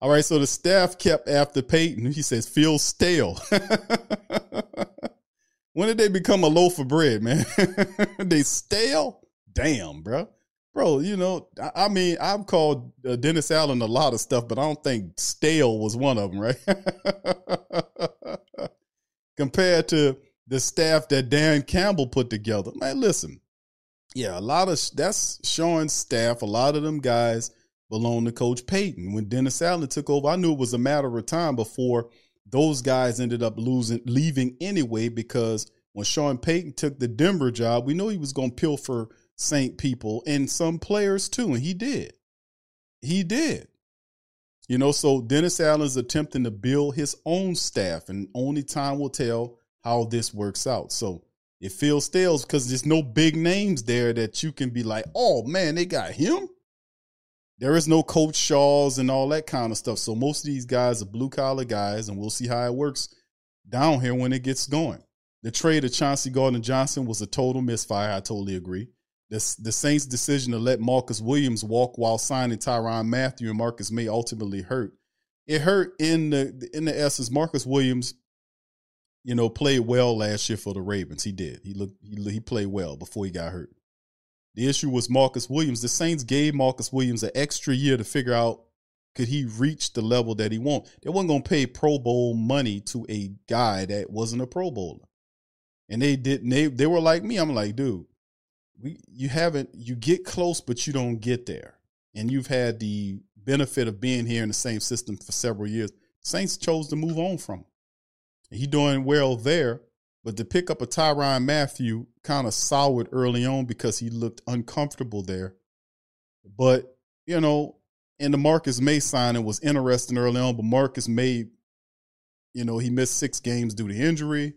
Speaker 2: All right. So the staff kept after Payton. He says feel stale. [laughs] when did they become a loaf of bread, man? [laughs] they stale. Damn, bro. Bro, you know, I, I mean, I've called uh, Dennis Allen a lot of stuff, but I don't think stale was one of them, right? Compared to the staff that Dan Campbell put together. Man, listen, yeah, a lot of that's Sean's staff. A lot of them guys belong to Coach Payton. When Dennis Allen took over, I knew it was a matter of time before those guys ended up losing, leaving anyway. Because when Sean Payton took the Denver job, we know he was going to pilfer Saint people and some players too, and he did. He did. You know, so Dennis Allen's attempting to build his own staff, and only time will tell how this works out. So it feels stale because there's no big names there that you can be like, oh man, they got him. There is no Coach Shaws and all that kind of stuff. So most of these guys are blue collar guys, and we'll see how it works down here when it gets going. The trade of Chauncey Gardner Johnson was a total misfire. I totally agree. The, the Saints' decision to let Marcus Williams walk while signing Tyrann Mathieu and Marcus Maye ultimately hurt. It hurt in the in the essence. Marcus Williams, you know, played well last year for the Ravens. He did. He looked. He, he played well before he got hurt. The issue was Marcus Williams. The Saints gave Marcus Williams an extra year to figure out could he reach the level that he want. They wasn't gonna pay Pro Bowl money to a guy that wasn't a Pro Bowler, and they didn't. They they were like me. I'm like, dude, we you haven't you get close, but you don't get there. And you've had the benefit of being here in the same system for several years. Saints chose to move on from him. He doing well there, but to pick up a Tyrann Mathieu kind of soured early on because he looked uncomfortable there. But, you know, and the Marcus Maye signing was interesting early on, but Marcus Maye, you know, he missed six games due to injury.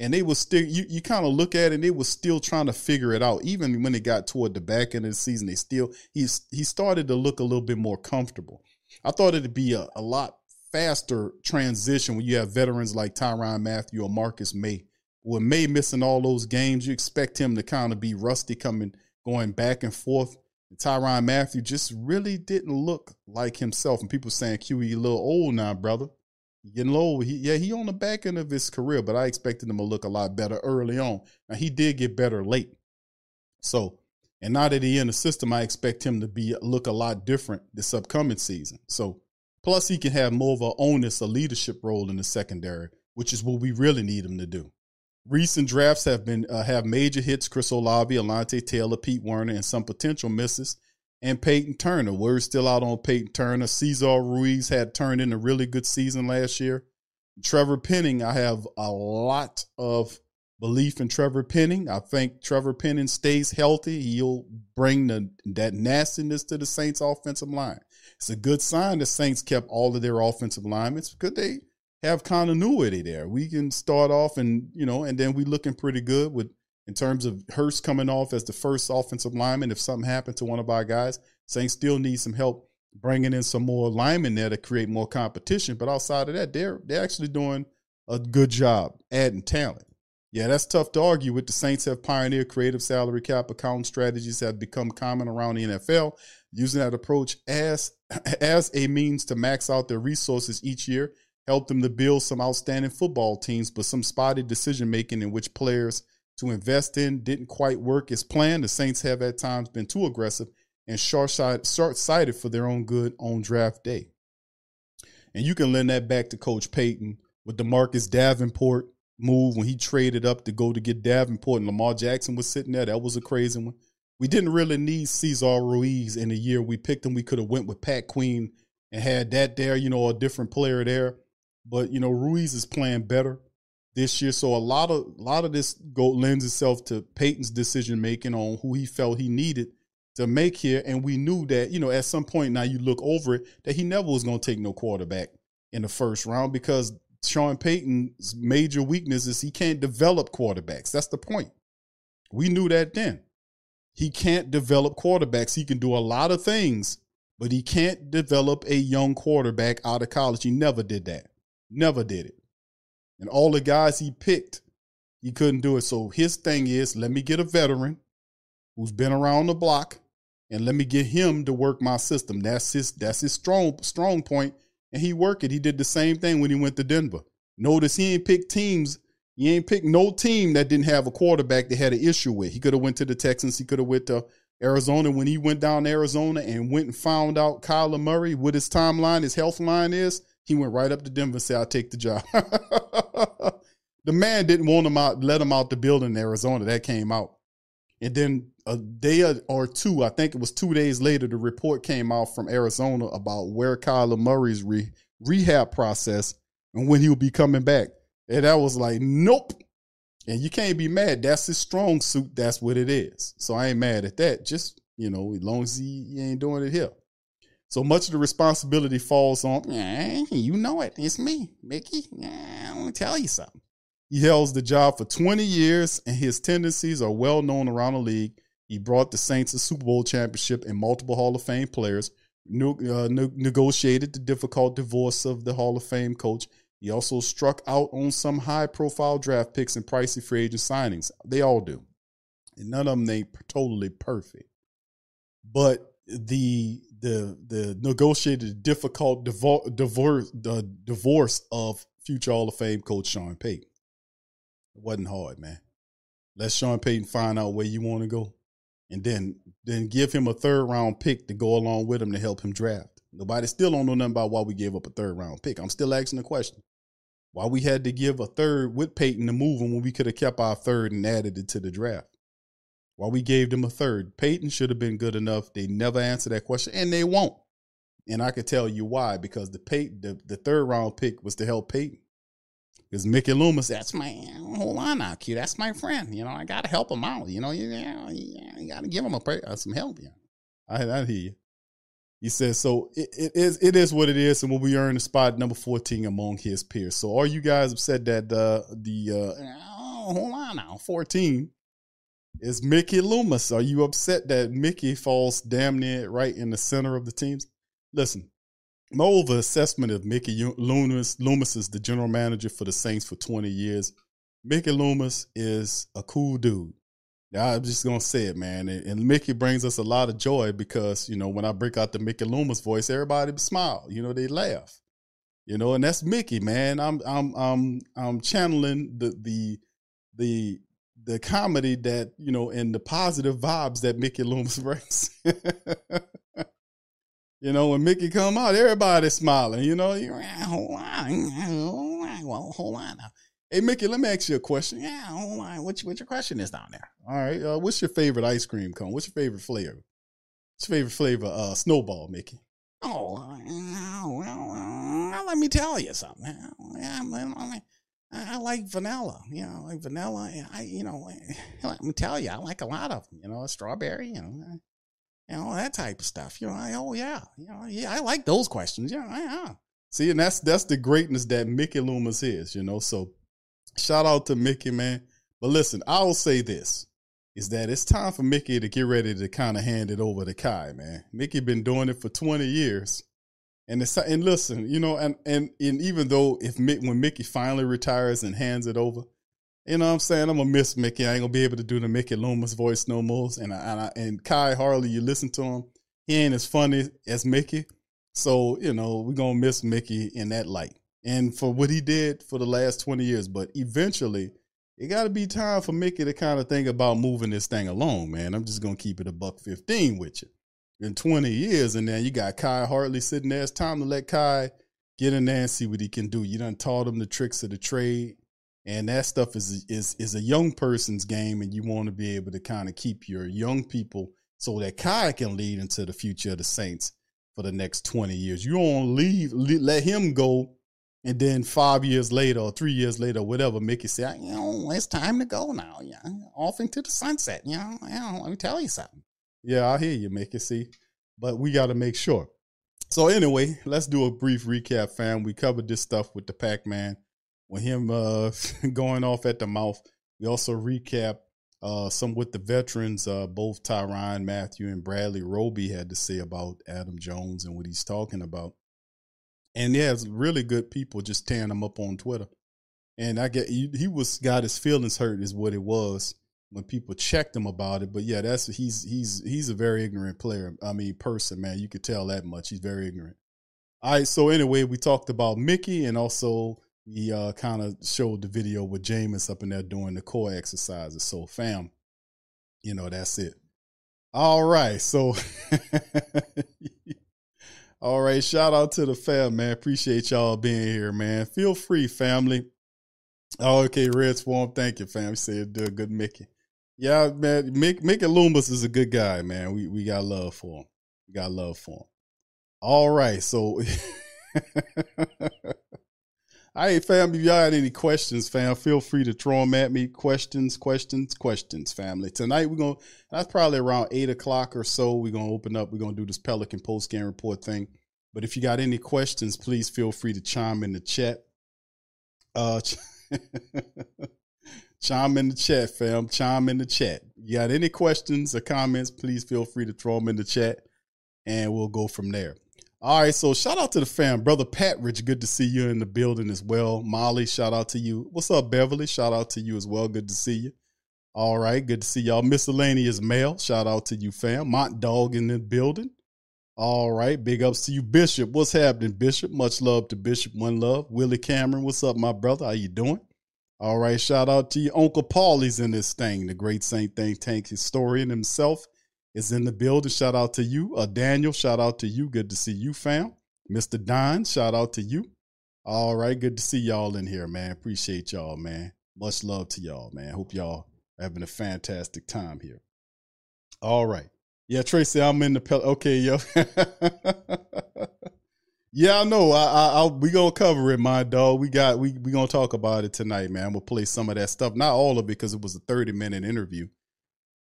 Speaker 2: And they was still you, you kind of look at it and they was still trying to figure it out. Even when it got toward the back end of the season, they still he's he started to look a little bit more comfortable. I thought it'd be a, a lot faster transition when you have veterans like Tyrann Mathieu or Marcus Maye. With Maye missing all those games, you expect him to kind of be rusty coming going back and forth. And Tyrann Mathieu just really didn't look like himself. And people saying, QE a little old now, brother. You getting low. He, yeah, he on the back end of his career, but I expected him to look a lot better early on. Now he did get better late. So, and now that he in the system, I expect him to be look a lot different this upcoming season. So, plus he can have more of a onus, a leadership role in the secondary, which is what we really need him to do. Recent drafts have been uh, have major hits: Chris Olave, Alontae Taylor, Pete Werner, and some potential misses. And Payton Turner. We're still out on Payton Turner. Cesar Ruiz had turned in a really good season last year. Trevor Penning, I have a lot of belief in Trevor Penning. I think Trevor Penning stays healthy. He'll bring the, that nastiness to the Saints offensive line. It's a good sign the Saints kept all of their offensive linemen because they have continuity there. We can start off and, you know, and then we looking pretty good with in terms of Hurst coming off as the first offensive lineman. If something happened to one of our guys, Saints still need some help bringing in some more linemen there to create more competition. But outside of that, they're they're actually doing a good job adding talent. Yeah, that's tough to argue with. The Saints have pioneered creative salary cap accounting strategies have become common around the NFL. Using that approach as [clears throat] as a means to max out their resources each year helped them to build some outstanding football teams, but some spotty decision making in which players to invest in didn't quite work as planned. The Saints have at times been too aggressive and short sighted for their own good on draft day. And you can lend that back to Coach Payton with the Marcus Davenport move when he traded up to go to get Davenport and Lamar Jackson was sitting there. That was a crazy one. We didn't really need Cesar Ruiz in the year we picked him. We could have went with Pat Queen and had that there, you know, a different player there. But you know, Ruiz is playing better this year, so a lot of a lot of this go lends itself to Payton's decision making on who he felt he needed to make here. And we knew that, you know, at some point now you look over it, that he never was going to take no quarterback in the first round because Sean Payton's major weakness is he can't develop quarterbacks. That's the point. We knew that then. He can't develop quarterbacks. He can do a lot of things, but he can't develop a young quarterback out of college. He never did that. Never did it. And all the guys he picked, he couldn't do it. So his thing is let me get a veteran who's been around the block and let me get him to work my system. That's his that's his strong strong point. And he worked it. He did the same thing when he went to Denver. Notice he ain't picked teams. He ain't picked no team that didn't have a quarterback that had an issue with. He could have went to the Texans. He could have went to Arizona. When he went down to Arizona and went and found out Kyler Murray, what his timeline, his health line is, he went right up to Denver and said, I'll take the job. [laughs] the man didn't want him out, let him out the building in Arizona. That came out. And then a day or two, I think it was two days later, the report came out from Arizona about where Kyler Murray's re- rehab process and when he'll be coming back. And that was like, nope. And you can't be mad. That's his strong suit. That's what it is. So I ain't mad at that. Just, you know, as long as he, he ain't doing it here. So much of the responsibility falls on, yeah, you know it. It's me, Mickey. Yeah, I want to tell you something. He held the job for 20 years, and his tendencies are well known around the league. He brought the Saints a Super Bowl championship and multiple Hall of Fame players, uh, negotiated the difficult divorce of the Hall of Fame coach. He also struck out on some high profile draft picks and pricey free agent signings. They all do. And none of them they totally perfect. But the the the negotiated difficult divorce divorce the divorce of future Hall of Fame coach Sean Payton. It wasn't hard, man. Let Sean Payton find out where you want to go, and then then give him a third round pick to go along with him to help him draft. Nobody still don't know nothing about why we gave up a third round pick. I'm still asking the question. Why we had to give a third with Payton to move him when we could have kept our third and added it to the draft. Why we gave them a third. Payton should have been good enough. They never answered that question, and they won't. And I can tell you why, because the Payton, the, the third round pick was to help Payton. Because Mickey Loomis, that's my hold on now, Q. That's my friend. You know, I gotta help him out. You know, you, you, you gotta give him a uh, some help. Yeah, I, I hear you. He says, so it, it is it is what it is, and will we earn the spot number 14 among his peers. So are you guys upset that uh, the uh, hold on now. 14 is Mickey Loomis. Are you upset that Mickey falls damn near right in the center of the teams? Listen, my over assessment of Mickey Loomis, Loomis is the general manager for the Saints for 20 years. Mickey Loomis is a cool dude. I'm just gonna say it, man. And, and Mickey brings us a lot of joy because you know when I break out the Mickey Loomis voice, everybody smile. You know, they laugh. You know, and that's Mickey, man. I'm I'm I'm I'm channeling the the the the comedy that you know and the positive vibes that Mickey Loomis brings. you know, when Mickey come out, everybody's smiling. You know, you hold on, hold on now. Hey Mickey, let me ask you a question. Yeah, hold on. What, what your question is down there? All right. Uh, what's your favorite ice cream cone? What's your favorite flavor? What's your favorite flavor? Uh, snowball, Mickey. Oh, well, let me tell you something. I, I like vanilla. You know, like vanilla. I, you know, [laughs] let me tell you, I like a lot of them. You know, strawberry. You know, you know that type of stuff. You know, I, oh yeah, you know, yeah, I like those questions. Yeah, yeah. See, and that's that's the greatness that Mickey Loomis is. You know, so shout out to Mickey, man. But listen, I will say this is that it's time for Mickey to get ready to kind of hand it over to Khai, man. Mickey been doing it for 20 years. And it's and listen, you know, and and, and even though if Mick, when Mickey finally retires and hands it over, you know what I'm saying? I'm gonna miss Mickey. I ain't gonna be able to do the Mickey Loomis voice no more. And I, and, I, and Khai Harley, you listen to him, he ain't as funny as Mickey. So, you know, we're gonna miss Mickey in that light. And for what he did for the last 20 years. But eventually it gotta be time for Mickey to kind of think about moving this thing along, man. I'm just gonna keep it a buck 15 with you. In 20 years, and then you got Khai Harley sitting there. It's time to let Khai get in there and see what he can do. You done taught him the tricks of the trade. And that stuff is is is a young person's game, and you want to be able to kind of keep your young people so that Khai can lead into the future of the Saints for the next 20 years. You don't leave, let him go and then five years later or three years later, whatever, Mickey said, you know, it's time to go now. Yeah, off into the sunset. You know, you know, let me tell you something. Yeah, I hear you, Mickey. See, but we got to make sure. So anyway, let's do a brief recap, fam. We covered this stuff with the Pac Man, with him uh, [laughs] going off at the mouth. We also recap uh, some with the veterans, uh, both Tyrann Mathieu and Bradley Roby had to say about Adam Jones and what he's talking about and there's really good people just tearing him up on Twitter. And I get he, he was got his feelings hurt is what it was when people checked him about it. But yeah, that's he's he's he's a very ignorant player. I mean, person, man, you could tell that much. He's very ignorant. All right, so anyway, we talked about Mickey, and also we uh, kind of showed the video with Jameis up in there doing the core exercises. So, fam, you know that's it. All right, so [laughs] All right, shout out to the fam, man. Appreciate y'all being here, man. Feel free, family. Oh, okay, Red Swarm, thank you, fam. You said do a good Mickey. Yeah, man, Mick, Mickey Loomis is a good guy, man. We we got love for him. We got love for him. All right, so [laughs] all right, fam. If y'all had any questions, fam, feel free to throw them at me. Questions, questions, questions, family. Tonight we're gonna. That's probably around eight o'clock or so. We're gonna open up. We're gonna do this Pelican post game report thing. But if you got any questions, please feel free to chime in the chat. Uh, [laughs] chime in the chat, fam. Chime in the chat. You got any questions or comments? Please feel free to throw them in the chat, and we'll go from there. All right, so shout out to the fam, brother Pat Rich. Good to see you in the building as well. Molly, shout out to you. What's up, Beverly? Shout out to you as well. Good to see you. All right, good to see y'all. Miscellaneous mail. Shout out to you, fam. Mont Dog in the building. All right. Big ups to you, Bishop. What's happening, Bishop? Much love to Bishop. One love. Willie Cameron, what's up, my brother? How you doing? All right. Shout out to you. Uncle Paulie's in this thing. The great Saint Think Tank historian himself is in the building. Shout out to you. Uh, Daniel, shout out to you. Good to see you, fam. Mr. Don, shout out to you. All right. Good to see y'all in here, man. Appreciate y'all, man. Much love to y'all, man. Hope y'all having a fantastic time here. All right. Yeah, Tracy, I'm in the pel- okay, yo. [laughs] yeah, I know. I, I, I, we gonna cover it, my dog. We got we we gonna talk about it tonight, man. We'll play some of that stuff, not all of it, because it was a 30 minute interview.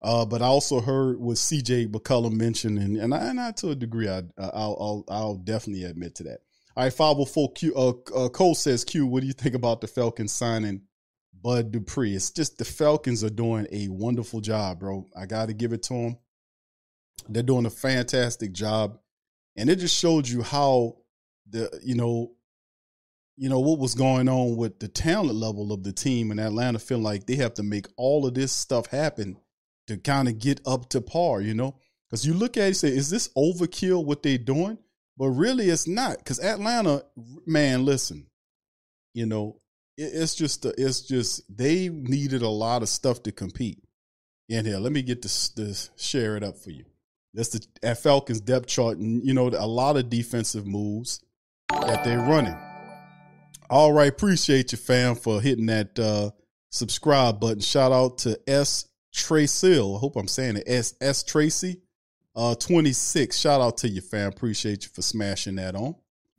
Speaker 2: Uh, but I also heard what CJ McCollum mentioned, and and, I, and I, to a degree, I, I'll, I'll I'll definitely admit to that. All right, 504 Q. Uh, uh, Cole says, Q, what do you think about the Falcons signing Bud Dupree. It's just the Falcons are doing a wonderful job, bro. I got to give it to them. They're doing a fantastic job, and it just showed you how the you know, you know what was going on with the talent level of the team in Atlanta. Feeling like they have to make all of this stuff happen to kind of get up to par, you know. Because you look at it say, is this overkill what they're doing? But really, it's not. Because Atlanta, man, listen, you know, it, it's just, it's just they needed a lot of stuff to compete in here. Let me get this, this share it up for you. That's the Falcons depth chart, and you know, a lot of defensive moves that they're running. All right, appreciate you, fam, for hitting that uh, subscribe button. Shout out to S Tracy. I hope I'm saying it. S S Tracy, uh, 26. Shout out to you, fam. Appreciate you for smashing that on.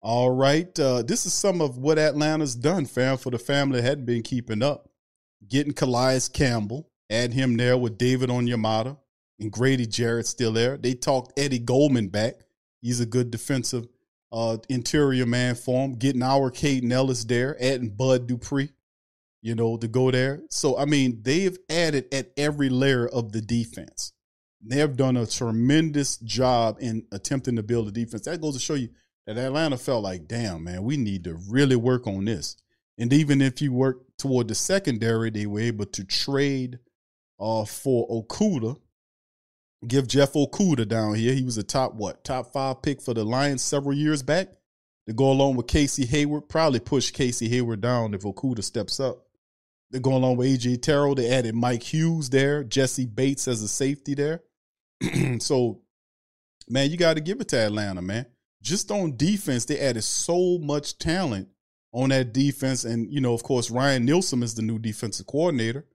Speaker 2: All right. Uh, this is some of what Atlanta's done, fam, for the family that hadn't been keeping up. Getting Calais Campbell, add him there with David Onyemata and Grady Jarrett still there. They talked Eddie Goldman back. He's a good defensive uh, interior man for him. Getting our Kaden Elliss there, adding Bud Dupree, you know, to go there. So, I mean, they've added at every layer of the defense. They've done a tremendous job in attempting to build a defense. That goes to show you that Atlanta felt like, damn, man, we need to really work on this. And even if you work toward the secondary, they were able to trade uh, for Okudah. Give Jeff Okudah down here. He was a top what? Top five pick for the Lions several years back. To go along with Casey Hayward, probably push Casey Hayward down if Okudah steps up. They go along with AJ Terrell. They added Mike Hughes there, Jessie Bates as a safety there. [clears throat] so, man, you got to give it to Atlanta, man. Just on defense, they added so much talent on that defense. And, you know, of course, Ryan Nielsen is the new defensive coordinator.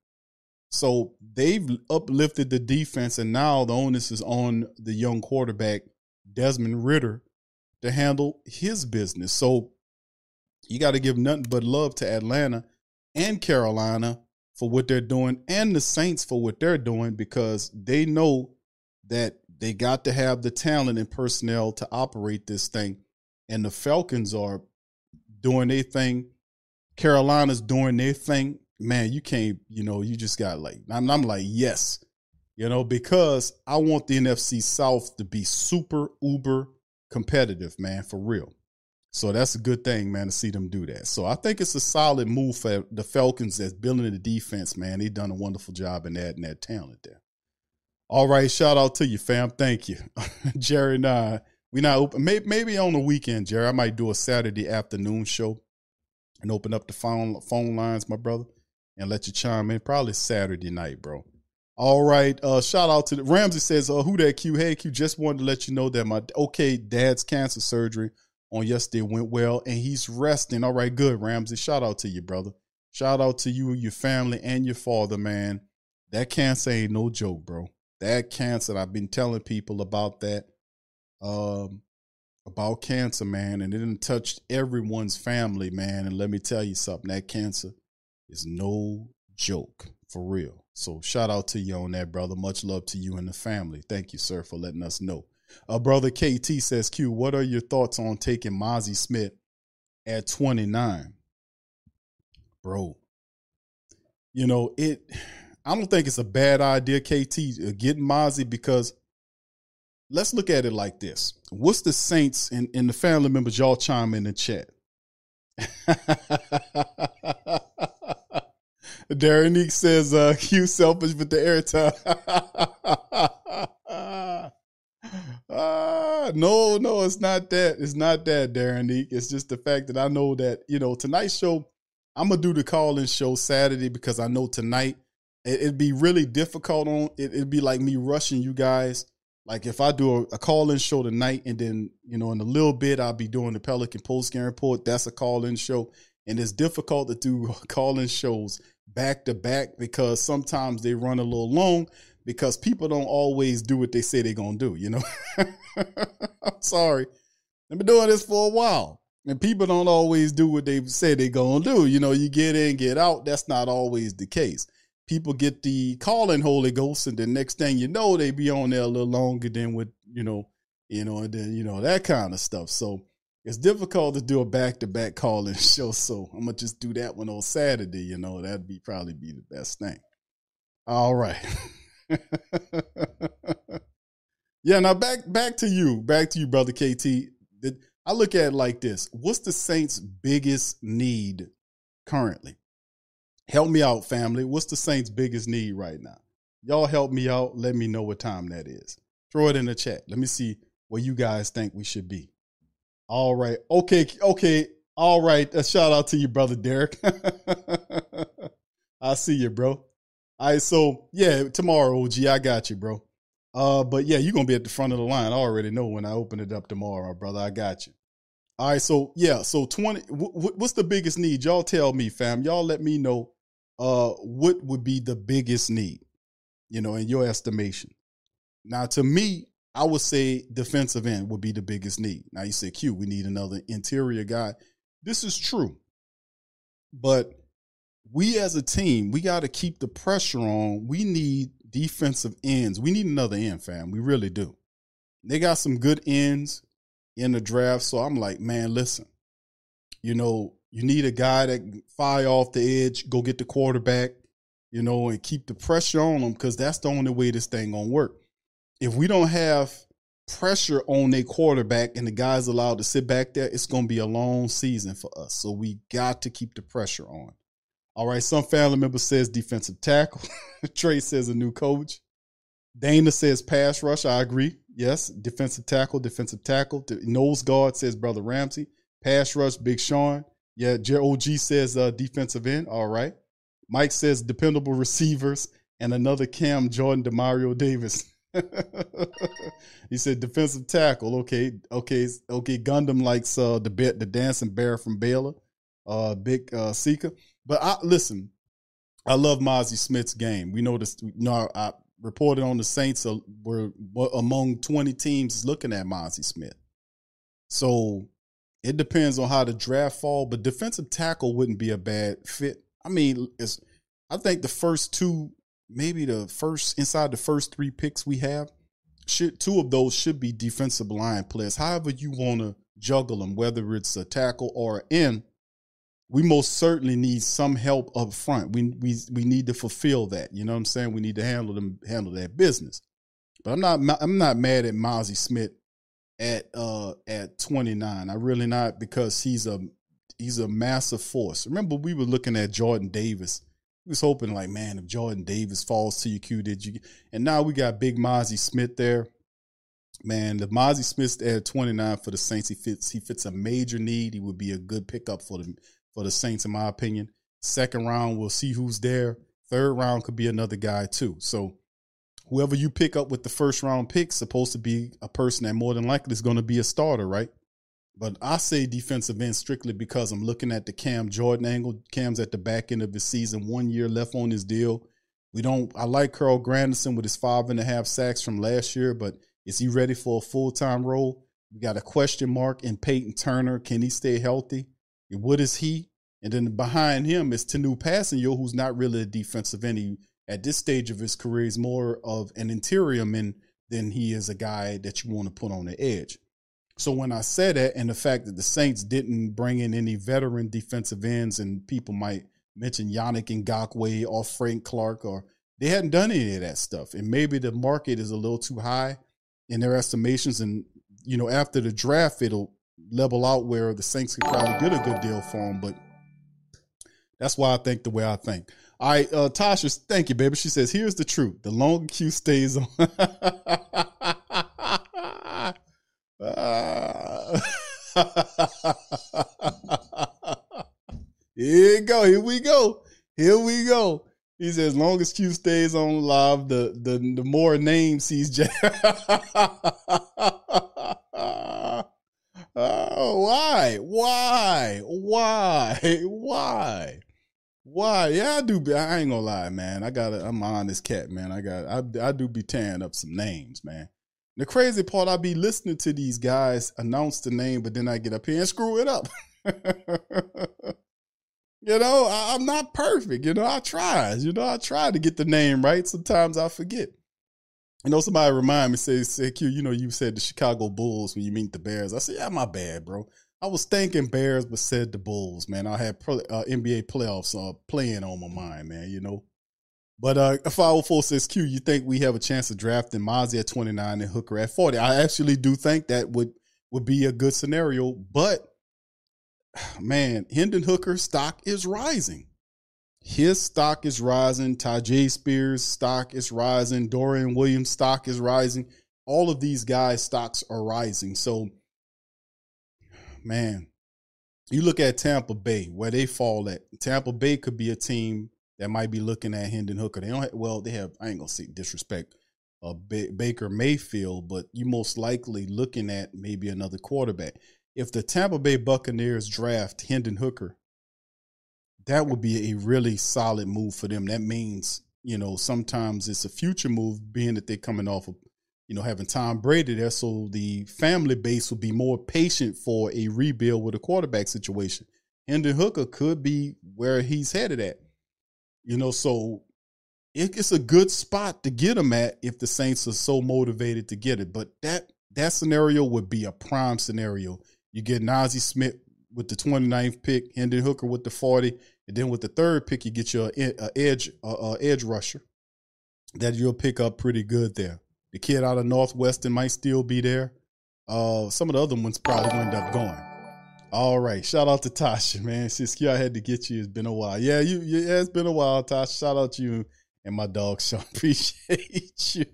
Speaker 2: So they've uplifted the defense, and now the onus is on the young quarterback, Desmond Ridder, to handle his business. So you got to give nothing but love to Atlanta and Carolina for what they're doing and the Saints for what they're doing because they know that they got to have the talent and personnel to operate this thing. And the Falcons are doing their thing. Carolina's doing their thing. Man, you can't, you know, you just got like, I'm, I'm like, yes, you know, because I want the NFC South to be super, uber competitive, man, for real. So that's a good thing, man, to see them do that. So I think it's a solid move for the Falcons that's building the defense, man. They've done a wonderful job in adding that talent there. All right, shout out to you, fam. Thank you. [laughs] Jerry and I, we not open. Maybe, maybe on the weekend, Jerry. I might do a Saturday afternoon show and open up the phone phone lines, my brother, and let you chime in. Probably Saturday night, bro. All right. Uh, shout out to the Ramsey says, uh, who that Q? Hey Q, just wanted to let you know that my okay dad's cancer surgery on yesterday went well and he's resting. All right, good, Ramsey. Shout out to you, brother. Shout out to you, your family, and your father, man. That cancer ain't no joke, bro. That cancer, I've been telling people about that, um, about cancer, man, and it didn't touch everyone's family, man. And let me tell you something, that cancer is no joke, for real. So shout out to you on that, brother. Much love to you and the family. Thank you, sir, for letting us know. Uh, brother KT says, Q, what are your thoughts on taking Mazi Smith at 29? Bro, you know, it I don't think it's a bad idea, KT, uh, getting Mazi because let's look at it like this. What's the Saints and, and the family members, y'all chime in the chat? [laughs] Darren Neek says, uh, [laughs] Q selfish with the airtime. [laughs] Ah, no, no, it's not that. It's not that, Darren Neek. It's just the fact that I know that, you know, tonight's show, I'm gonna do the call-in show Saturday because I know tonight it, it'd be really difficult on it, it'd be like me rushing you guys. Like if I do a, a call-in show tonight and then, you know, in a little bit I'll be doing the Pelican post-game report. That's a call-in show. And it's difficult to do [laughs] call-in shows back to back because sometimes they run a little long because people don't always do what they say they're gonna do, you know. [laughs] I'm sorry. I've been doing this for a while. And people don't always do what they say they're gonna do. You know, you get in, get out. That's not always the case. People get the calling Holy Ghost, and the next thing you know, they be on there a little longer than with, you know, you know, and then, you know, that kind of stuff. So it's difficult to do a back to back calling [laughs] show. So I'm gonna just do that one on Saturday, you know, that'd be probably be the best thing. All right. [laughs] yeah, now back back to you, back to you, brother KT. I look at it like this: What's the Saints' biggest need currently? Help me out, family. What's the Saints' biggest need right now? Y'all help me out. Let me know what time that is. Throw it in the chat. Let me see where you guys think we should be. All right. Okay. Okay. All right. A shout out to you, brother Derek. [laughs] I see you, bro. All right. So yeah, tomorrow, OG, I got you, bro. Uh, but yeah, you're gonna be at the front of the line. I already know when I open it up tomorrow, brother. I got you. All right. So yeah. So twenty. wh- wh- what's the biggest need? Y'all tell me, fam. Y'all let me know. Uh, what would be the biggest need? You know, in your estimation. Now, to me, I would say defensive end would be the biggest need. Now, you say, Q, we need another interior guy. This is true. But we as a team, we got to keep the pressure on. We need defensive ends. We need another end, fam. We really do. They got some good ends in the draft. So I'm like, man, listen, you know, you need a guy that can fire off the edge, go get the quarterback, you know, and keep the pressure on them because that's the only way this thing gonna work. If we don't have pressure on a quarterback and the guys allowed to sit back there, it's gonna be a long season for us. So we got to keep the pressure on. All right, some family member says defensive tackle. [laughs] Trey says a new coach. Dana says pass rush. I agree. Yes, defensive tackle, defensive tackle. Nose guard says brother Ramsey. Pass rush, Big Sean. Yeah, OG says uh, defensive end. All right. Mike says dependable receivers and another Cam Jordan, Demario Davis. [laughs] he said defensive tackle. Okay, okay, okay. Gundam likes uh, the bit the dancing bear from Baylor, uh, Big uh, Seeker. But I listen. I love Mazi Smith's game. We know this. You know, I reported on the Saints were, among twenty teams looking at Mazi Smith. So it depends on how the draft fall, but defensive tackle wouldn't be a bad fit. I mean, it's I think the first two, maybe the first inside the first three picks we have, should two of those should be defensive line players. However you want to juggle them, whether it's a tackle or an end, we most certainly need some help up front. We we we need to fulfill that. You know what I'm saying? We need to handle them handle that business. But I'm not I'm not mad at Mazi Smith at uh at 29. I really not because he's a he's a massive force. Remember we were looking at Jordan Davis. We was hoping like, man, if Jordan Davis falls to queue, did you? And now we got Big Mazi Smith there. Man, the Mazi Smith at 29 for the Saints, he fits he fits a major need. He would be a good pickup for the for the Saints, in my opinion. Second round, we'll see who's there. Third round could be another guy too. So whoever you pick up with the first round pick supposed to be a person that more than likely is going to be a starter, right? But I say defensive end strictly because I'm looking at the Cam Jordan angle. Cam's at the back end of his season, one year left on his deal. We don't. I like Carl Granderson with his five and a half sacks from last year, but is he ready for a full time role? We got a question mark in Payton Turner. Can he stay healthy? What is he? And then behind him is Tanoh Kpassagnon, who's not really a defensive end. He, at this stage of his career, he's more of an interior man than he is a guy that you want to put on the edge. So when I said that, and the fact that the Saints didn't bring in any veteran defensive ends, and people might mention Yannick Ngakoue or Frank Clark, or they hadn't done any of that stuff, and maybe the market is a little too high in their estimations, and you know after the draft it'll level out where the Saints could probably get a good deal for him, but that's why I think the way I think. All right, uh, Tasha, thank you, baby. She says, "Here's the truth: the longer Q stays on." Ah. [laughs] Here go. Here we go. Here we go. He says, as long as Q stays on live, the the, the more names he's. [laughs] oh, why? Why? Why? [laughs] Why? Why? Yeah, I do. Be, I ain't gonna lie, man. I got. I'm an honest cat, man. I got. I, I do be tearing up some names, man. The crazy part, I be listening to these guys announce the name, but then I get up here and screw it up. [laughs] you know, I, I'm not perfect. You know, I try. You know, I try to get the name right. Sometimes I forget. You know, somebody remind me, say, say, Q, you know, you said the Chicago Bulls when you meet the Bears. I said, yeah, my bad, bro. I was thinking Bears, but said the Bulls, man. I had pro, uh, NBA playoffs uh, playing on my mind, man, you know. But uh, 504 says, Q, you think we have a chance of drafting Mazi at 29 and Hooker at 40? I actually do think that would, would be a good scenario. But, [sighs] man, Hendon Hooker stock is rising. His stock is rising. Tyjae Spears' stock is rising. Dorian Williams' stock is rising. All of these guys' stocks are rising. So, man, you look at Tampa Bay, where they fall at. Tampa Bay could be a team that might be looking at Hendon Hooker. They don't have, well, they have, I ain't going to say disrespect uh, ba- Baker Mayfield, but you most likely looking at maybe another quarterback. If the Tampa Bay Buccaneers draft Hendon Hooker, that would be a really solid move for them. That means, you know, sometimes it's a future move, being that they're coming off of, you know, having Tom Brady there. So the family base will be more patient for a rebuild with a quarterback situation. Hendon Hooker could be where he's headed at. You know, so it's a good spot to get him at if the Saints are so motivated to get it. But that that scenario would be a prime scenario. You get Mazi Smith with the 29th pick, Hendon Hooker with the 40, and then with the third pick, you get your uh, edge uh, edge rusher that you'll pick up pretty good there. The kid out of Northwestern might still be there. Uh, some of the other ones probably end up going. All right. Shout out to Tasha, man. Since I had to get you. It's been a while. Yeah, you yeah, it's been a while, Tasha. Shout out to you and my dog Sean. [laughs] Appreciate you.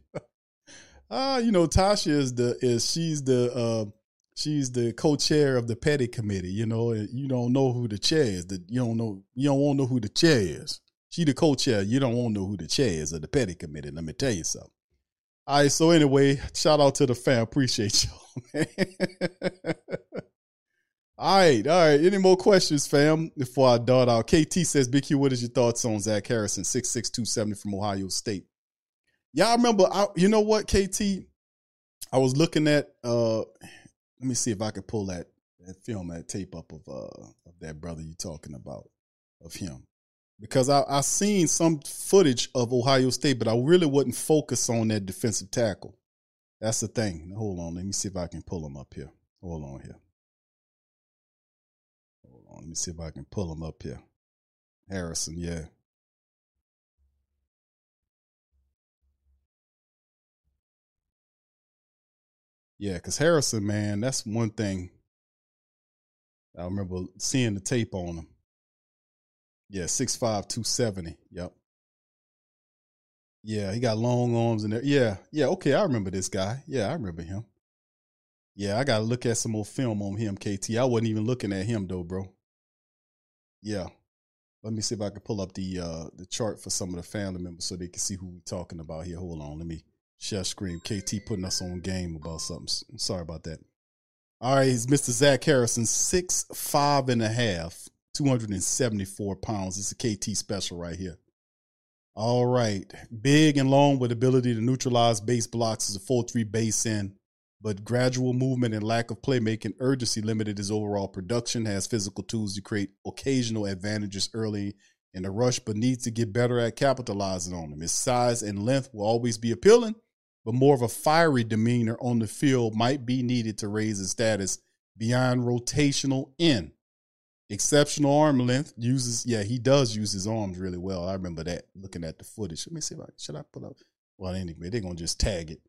Speaker 2: Ah, uh, you know, Tasha is the is she's the uh she's the co-chair of the petty committee, you know, you don't know who the chair is. The, you don't know you don't want to know who the chair is. She the co-chair, you don't want to know who the chair is of the petty committee. Let me tell you something. All right, so anyway, shout out to the fam. Appreciate [laughs] y'all, man. All right, all right. Any more questions, fam? Before I dart out, KT says, "Big Q, what is your thoughts on Zach Harrison, six six two seventy from Ohio State?" Y'all remember? I, you know what, KT? I was looking at. uh Let me see if I could pull that that film, that tape up of uh of that brother you're talking about of him, because I I seen some footage of Ohio State, but I really wouldn't focus on that defensive tackle. That's the thing. Hold on, let me see if I can pull him up here. Hold on here. Hold on, let me see if I can pull him up here. Harrison, yeah. Yeah, because Harrison, man, that's one thing. I remember seeing the tape on him. Yeah, 6'5, 270. Yep. Yeah, he got long arms in there. Yeah, yeah, okay, I remember this guy. Yeah, I remember him. Yeah, I gotta look at some more film on him, KT. I wasn't even looking at him though, bro. Yeah. Let me see if I can pull up the uh the chart for some of the family members so they can see who we're talking about here. Hold on, let me share screen. KT putting us on game about something. Sorry about that. All right, he's Mr. Zach Harrison, six five and a half, 274 pounds. It's a KT special right here. All right. Big and long with ability to neutralize base blocks as a 4-3 base in but gradual movement and lack of playmaking urgency limited his overall production. Has physical tools to create occasional advantages early in the rush, but needs to get better at capitalizing on them. His size and length will always be appealing, but more of a fiery demeanor on the field might be needed to raise his status beyond rotational end. Exceptional arm length uses, yeah, he does use his arms really well. I remember that looking at the footage. Let me see if I should I pull up. Well, anyway, they're gonna just tag it.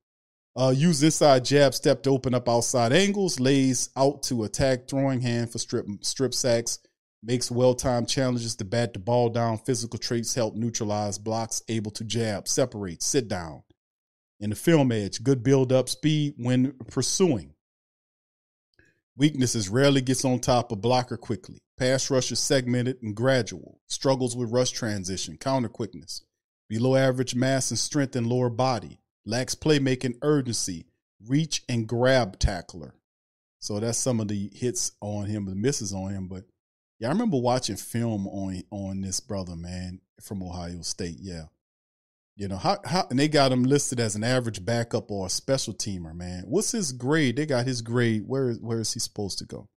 Speaker 2: Uh, use inside jab step to open up outside angles. Lays out to attack throwing hand for strip strip sacks. makes well timed challenges to bat the ball down. Physical traits help neutralize blocks, able to jab, separate, sit down. In the film edge, good build up speed when pursuing. Weaknesses rarely gets on top of blocker quickly. Pass rush is segmented and gradual. Struggles with rush transition, counter quickness. Below average mass and strength in lower body. Lacks playmaking urgency, reach and grab tackler. So that's some of the hits on him, the misses on him. But yeah, I remember watching film on on this brother, man, from Ohio State. Yeah. You know, how, how and they got him listed as an average backup or a special teamer, man. What's his grade? They got his grade. Where where is he supposed to go?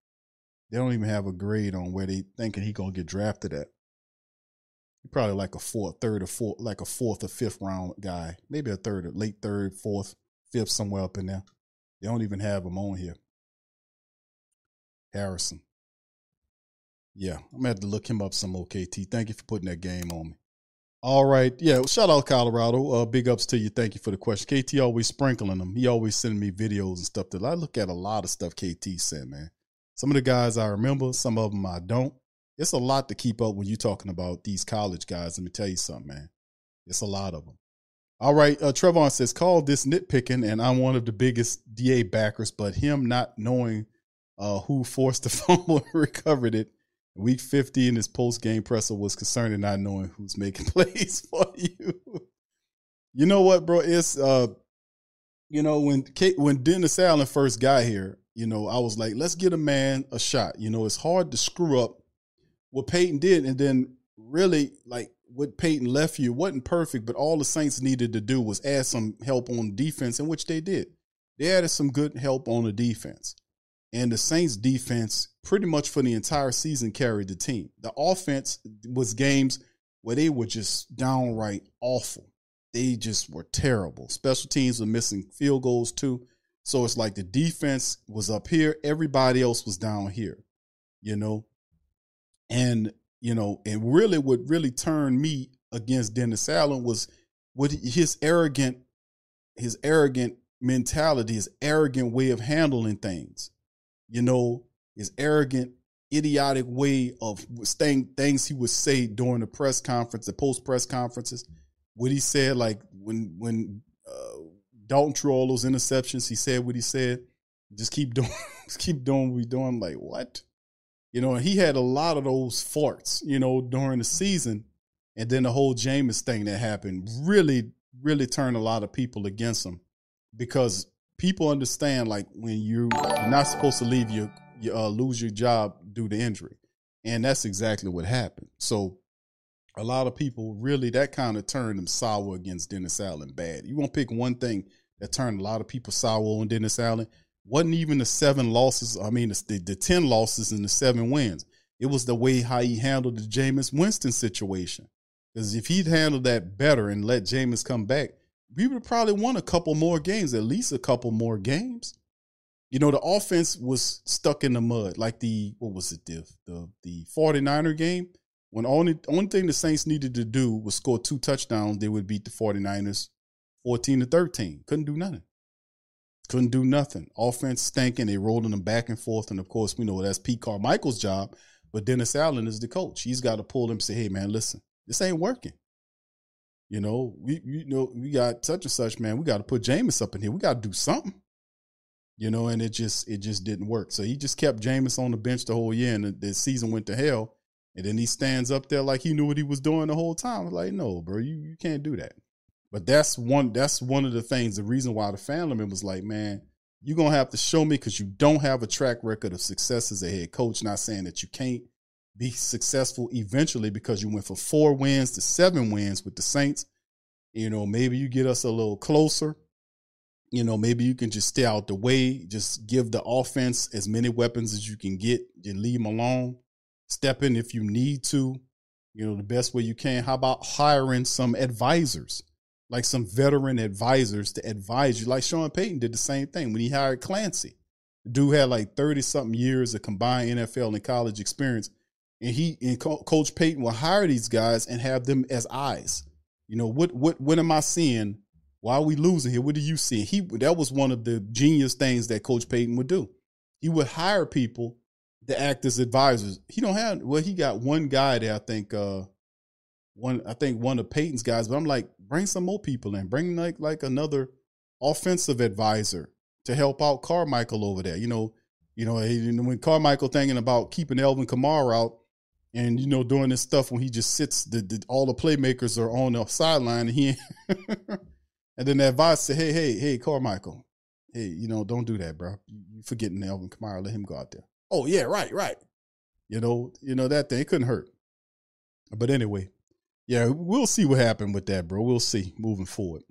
Speaker 2: They don't even have a grade on where they thinking he gonna get drafted at. He probably like a fourth, third or fourth, like a fourth or fifth round guy. Maybe a third, or late third, fourth, fifth, somewhere up in there. They don't even have him on here. Harrison. Yeah, I'm gonna have to look him up some OKT. Thank you for putting that game on me. All right. Yeah. Shout out Colorado. Uh, big ups to you. Thank you for the question. KT always sprinkling them. He always sending me videos and stuff that I look at a lot of stuff KT sent, man. Some of the guys I remember, some of them I don't. It's a lot to keep up when you're talking about these college guys. Let me tell you something, man. It's a lot of them. All right. Uh, Trevon says, call this nitpicking, and I'm one of the biggest DA backers, but him not knowing uh, who forced the [laughs] fumble and recovered it Week 50 in his post game presser was concerned in not knowing who's making [laughs] plays for you. you know what, bro? It's uh you know, when Kate, when Dennis Allen first got here, you know, I was like, let's get a man a shot. You know, it's hard to screw up what Payton did, and then really like what Payton left you wasn't perfect, but all the Saints needed to do was add some help on defense, in which they did. They added some good help on the defense. And the Saints defense pretty much for the entire season carried the team. The offense was games where they were just downright awful. They just were terrible. Special teams were missing field goals too. So it's like the defense was up here, everybody else was down here, you know? And, you know, and really what really turned me against Dennis Allen was what his arrogant, his arrogant mentality, his arrogant way of handling things you know, his arrogant, idiotic way of saying things he would say during the press conference, the post press conferences. What he said, like when when uh, Dalton threw all those interceptions, he said what he said. Just keep [laughs] doing, just keep doing what we doing. Like what? You know, and he had a lot of those farts, you know, during the season. And then the whole Jameis thing that happened really, really turned a lot of people against him because people understand like when you, you're not supposed to leave your, you uh, lose your job due to injury, and that's exactly what happened. So a lot of people really that kind of turned them sour against Dennis Allen bad. You won't pick one thing that turned a lot of people sour on Dennis Allen. Wasn't even the seven losses. I mean, the, the ten losses and the seven wins. It was the way how he handled the Jameis Winston situation. Because if he'd handled that better and let Jameis come back, we would probably won a couple more games, at least a couple more games. You know, the offense was stuck in the mud, like the what was it, the the the 49er game. When only the only thing the Saints needed to do was score two touchdowns, they would beat the 49ers 14 to 13. Couldn't do nothing. Couldn't do nothing. Offense stinking, they rolling them back and forth. And of course, we know that's Pete Carmichael's job, but Dennis Allen is the coach. He's got to pull them say, hey man, listen, this ain't working. You know, we you know we got such and such, man. We got to put Jameis up in here. We got to do something. You know, and it just it just didn't work. So he just kept Jameis on the bench the whole year, and the, the season went to hell. And then he stands up there like he knew what he was doing the whole time. Like, no, bro, you you can't do that. But that's one that's one of the things. The reason why the family was like, man, you're gonna have to show me because you don't have a track record of success as a head coach. Not saying that you can't be successful eventually because you went from four wins to seven wins with the Saints. You know, maybe you get us a little closer. You know, maybe you can just stay out the way, just give the offense as many weapons as you can get and leave them alone. Step in if you need to, you know, the best way you can. How about hiring some advisors, like some veteran advisors to advise you? Like Sean Payton did the same thing when he hired Clancy. The dude had like 30 something years of combined NFL and college experience and he and Co- Coach Payton will hire these guys and have them as eyes. You know what? What? What am I seeing? Why are we losing here? What do you see? He that was one of the genius things that Coach Payton would do. He would hire people to act as advisors. He don't have well, he got one guy there, I think uh one I think one of Payton's guys, but I'm like, bring some more people in. Bring like like another offensive advisor to help out Carmichael over there. You know, you know, when Carmichael thinking about keeping Alvin Kamara out and you know doing this stuff when he just sits the, the all the playmakers are on the sideline and he [laughs] and then the advisor say, Hey, hey, hey, Carmichael, hey, you know, don't do that, bro. You forgetting Alvin Kamara, let him go out there. Oh yeah, right, right. You know, you know that thing it couldn't hurt. But anyway, yeah, we'll see what happened with that, bro. We'll see moving forward.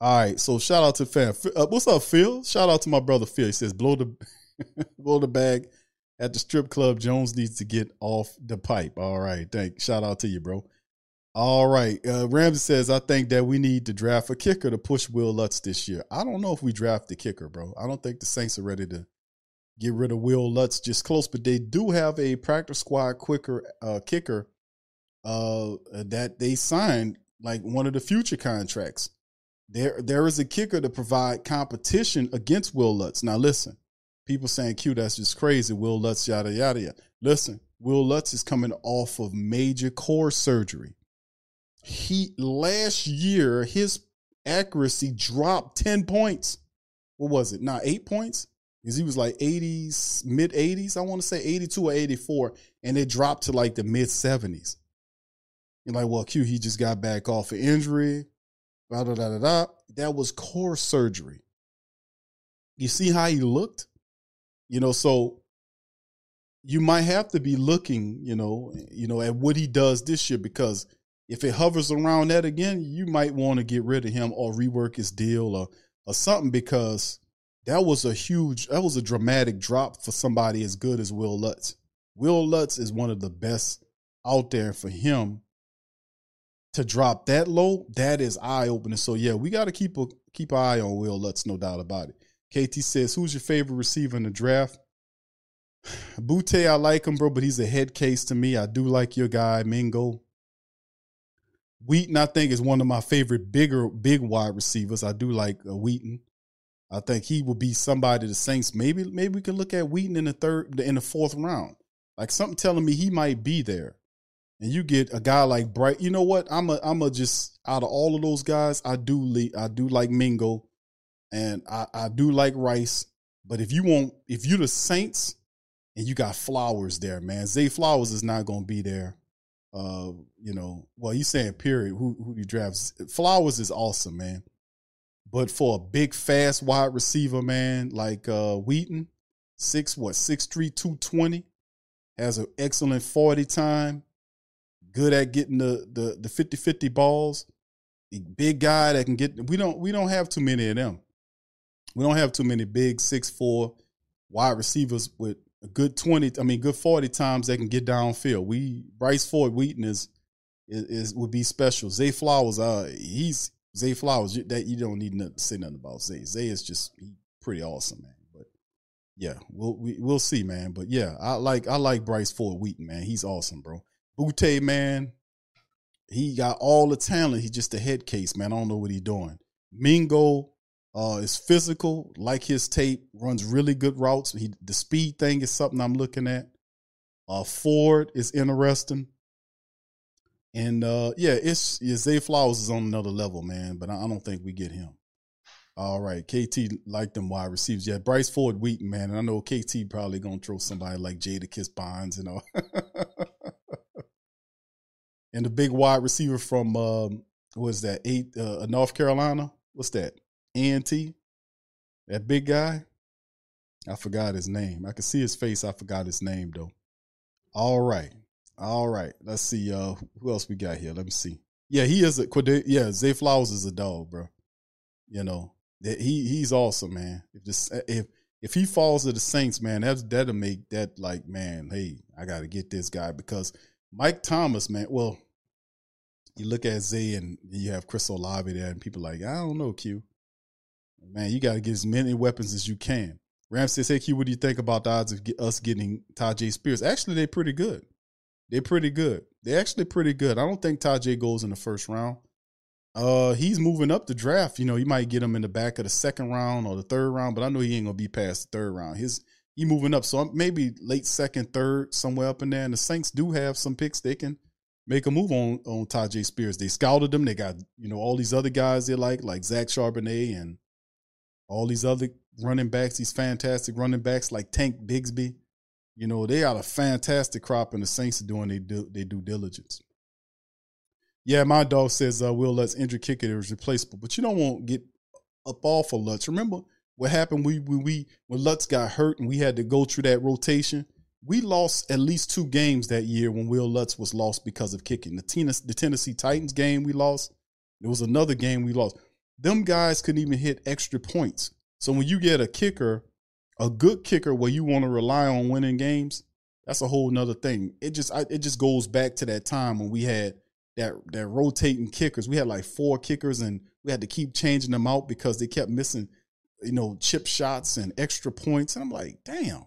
Speaker 2: All right, so shout out to fan. Uh, what's up, Phil? Shout out to my brother Phil. He says blow the [laughs] blow the bag at the strip club. Jones needs to get off the pipe. All right, thank. Shout out to you, bro. All right, uh, Ramsey says I think that we need to draft a kicker to push Will Lutz this year. I don't know if we draft the kicker, bro. I don't think the Saints are ready to get rid of Will Lutz just close, but they do have a practice squad quicker uh, kicker uh, that they signed like one of the future contracts. There, there is a kicker to provide competition against Will Lutz. Now, listen, people saying, "Q, that's just crazy." Will Lutz, yada yada yada. Listen, Will Lutz is coming off of major core surgery. He last year his accuracy dropped ten points. What was it? Not eight points because he was like 80s, mid 80s. I want to say 82 or 84, and it dropped to like the mid 70s. You're like, well, Q, he just got back off of injury. Da, da, da, da, da. That was core surgery. You see how he looked? You know, so you might have to be looking, you know, you know, at what he does this year because if it hovers around that again, you might want to get rid of him or rework his deal or or something because that was a huge, that was a dramatic drop for somebody as good as Will Lutz. Will Lutz is one of the best out there for him to drop that low. That is eye opening. So yeah, we got to keep a keep an eye on Will Lutz, no doubt about it. KT says, "Who's your favorite receiver in the draft?" [sighs] Boutte, I like him, bro, but he's a head case to me. I do like your guy, Mingo. Wheaton, I think, is one of my favorite bigger, big wide receivers. I do like uh, Wheaton. I think he will be somebody the Saints. Maybe, maybe we can look at Wheaton in the third, in the fourth round. Like something telling me he might be there. And you get a guy like Bright. You know what? I'm a, I'm a just out of all of those guys, I do, le- I do like Mingo, and I, I do like Rice. But if you want, if you the Saints, and you got Flowers there, man. Zay Flowers is not going to be there. Uh, you know, well, you saying period. Who who you draft? Flowers is awesome, man. But for a big, fast wide receiver, man, like uh Wheaton, six what six three two twenty, has an excellent forty time, good at getting the the the 50-50 balls. A big guy that can get. We don't we don't have too many of them. We don't have too many big six four wide receivers with a good 20, I mean, good 40 times they can get downfield. We, Bryce Ford Wheaton is, is, is would be special. Zay Flowers, uh, he's, Zay Flowers, you- that you don't need nothing to say nothing about Zay. Zay is just pretty awesome, man. But yeah, we'll, we, we'll see, man. But yeah, I like, I like Bryce Ford Wheaton, man. He's awesome, bro. Boutte, man, he got all the talent. He's just a head case, man. I don't know what he's doing. Mingo, uh, is physical, like his tape, runs really good routes. He the speed thing is something I'm looking at. Uh, Ford is interesting, and uh, yeah, it's yeah, Zay Flowers is on another level, man. But I, I don't think we get him. All right, KT like them wide receivers. Yeah, Bryce Ford Wheaton, man. And I know KT probably gonna throw somebody like Jada Kiss Bonds, you know. and the big wide receiver from um, what is that? Eight uh, North Carolina. What's that? ENT. That big guy. I forgot his name. I can see his face. I forgot his name though. All right, all right. Let's see. Uh, who else we got here? Let me see. Yeah, he is a. Yeah, Zay Flowers is a dog, bro. You know that he he's awesome, man. If this if if he falls to the Saints, man, that's that'll make that like, man, hey, I got to get this guy because Mike Thomas, man. Well, you look at Zay and you have Chris Olave there, and people like, I don't know, Q. Man, you got to get as many weapons as you can. Ram says, "Hey Q, what do you think about the odds of get, us getting Tyjae Spears? Actually, they're pretty good. They're pretty good. They're actually pretty good. I don't think Tyjae goes in the first round. Uh, he's moving up the draft. You know, you might get him in the back of the second round or the third round, but I know he ain't gonna be past the third round. His he moving up. So maybe late second, third, somewhere up in there. And the Saints do have some picks they can make a move on on Tyjae Spears. They scouted them. They got you know all these other guys they like, like Zach Charbonnet and all these other running backs. These fantastic running backs like Tank Bigsby. You know they got a fantastic crop, and the Saints are doing they do they due diligence. Yeah, my dog says uh, Will Lutz injured kicker is replaceable, but you don't want to get up off of Lutz. Remember what happened we when we when Lutz got hurt and we had to go through that rotation. We lost at least two games that year when Will Lutz was lost because of kicking. The Tennessee, the Tennessee Titans game we lost. There was another game we lost. Them guys couldn't even hit extra points. So when you get a kicker, a good kicker where you want to rely on winning games, that's a whole nother thing. It just I, it just goes back to that time when we had that that rotating kickers. We had like four kickers and we had to keep changing them out because they kept missing, you know, chip shots and extra points. And I'm like, damn.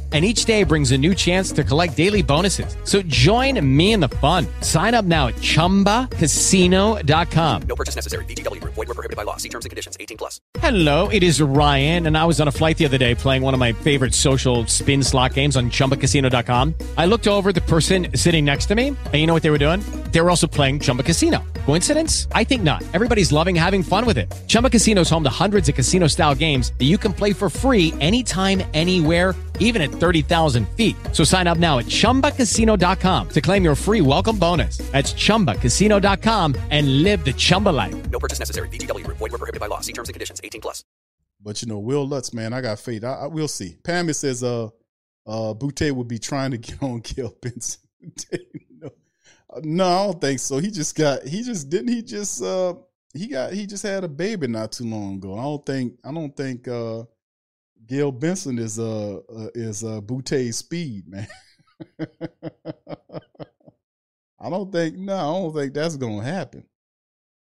Speaker 10: and each day brings a new chance to collect daily bonuses. So join me in the fun. Sign up now at ChumbaCasino.com.
Speaker 11: No purchase necessary. Group. Void were prohibited by law. See terms and conditions. 18 plus.
Speaker 10: Hello, it is Ryan, and I was on a flight the other day playing one of my favorite social spin slot games on ChumbaCasino.com. I looked over the person sitting next to me, and you know what they were doing? They were also playing Chumba Casino. Coincidence? I think not. Everybody's loving having fun with it. Chumba Casino is home to hundreds of casino-style games that you can play for free anytime, anywhere even at 30,000 feet. So sign up now at ChumbaCasino.com to claim your free welcome bonus. That's ChumbaCasino.com and live the Chumba life.
Speaker 11: No purchase necessary. VGW Group. Void were prohibited by law. See terms and conditions. 18 plus.
Speaker 2: But you know, Will Lutz, man, I got faith. I, I we'll see. Pammy says, uh, uh, Boutte would be trying to get on Gayle [laughs] Benson. no. Uh, no, I don't think so. He just got. He just didn't. He just. uh He got. He just had a baby not too long ago. I don't think. I don't think. uh Gayle Benson is uh, uh is uh Boutte's speed, man. [laughs] I don't think no, I don't think that's gonna happen.